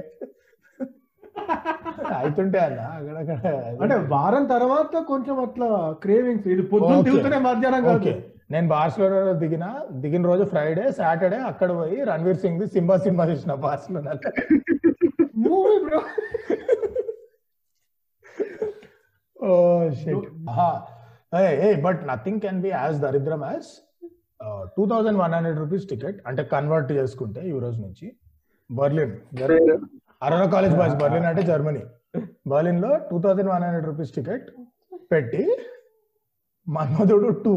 అవుతుంటే అన్న అక్కడక్కడ అంటే వారం తర్వాత కొంచెం అట్లా క్రేవింగ్స్ ఇది పొద్దున్న. తిరుగుతూనే మధ్యాహ్నం కాదు. ఓకే. నేను బార్సిలోనాలో దిగిన దిగిన రోజు ఫ్రైడే సాటర్డే అక్కడ పోయి రణ్వీర్ సింగ్ ది సింబా సినిమా చూసిన Barcelona. Movie bro oh shit. But nothing can be as దరిద్రం as two thousand one hundred rupees ticket అంటే కన్వర్ట్ చేసుకుంటే యూరోస్ నుంచి బర్లిన్ అరోనా కాలేజ్ బాయ్స్ బర్లిన్ అంటే Germany బర్లిన్లో two thousand one hundred rupees ticket పెట్టి Manmadhudu two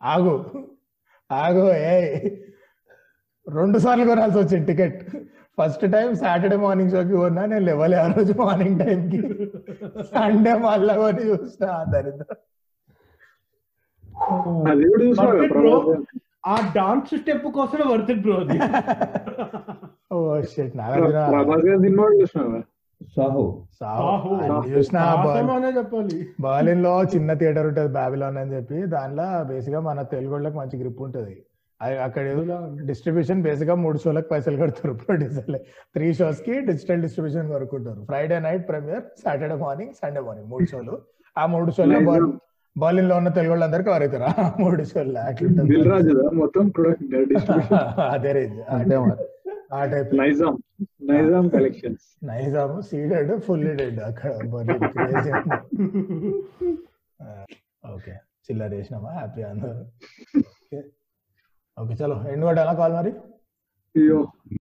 ఆగు. ఆగు ఏ రెండు సార్లు కొనాల్సి వచ్చింది ticket first time Saturday morning షోకి కొన్నా నేను లేవలే ఆ రోజు మార్నింగ్ టైంకి సండే మళ్ళా కొని చూసిన దరిద్రం. ప్రభాస్? ఆ డాన్స్ స్టెప్ కోసమే వర్త్ బ్రో అది. *laughs* ఓ షిట్ నాగార్జున ప్రభాస్ గారి. సినిమా కూడా చూసినావా సాహో. సాహో. చూసిన సాహసం అనే చెప్పాలి. బర్లిన్లో చిన్న థియేటర్ ఉంటుంది బాబిలోన్ అని చెప్పి. దానిలో బేసిక్గా మన తెలుగు వాళ్ళకి మంచి గ్రిప్ ఉంటది. అది అక్కడ ఏదో డిస్ట్రిబ్యూషన్ బేసిక్గా మూడు షోలకు పైసలు కడతారు ప్రొడ్యూసర్లే త్రీ షోస్కి డిజిటల్ డిస్ట్రిబ్యూషన్ కొనుక్కుంటారు. Friday night premiere Saturday morning Sunday morning మూడు షోలు. ఆ మూడు షోల్లో బర్లిన్లో ఉన్న తెలుగు వాళ్ళందరికీ ఎవరైతారు ఆ *laughs* మూడు షోలు రాజు మొత్తం ప్రొడక్ట్ *laughs* అదే రేంజ్. మరి. ఆ type Nizam. Nizam collections Nizam Ceded full dead అక్కడ. ఓకే. చిల్లర చేసినామా? హ్యాపీ అందరూ. ఓకే. చలో. ఎండ్ కొట్టాలా కాల్ మరి? అయ్యో.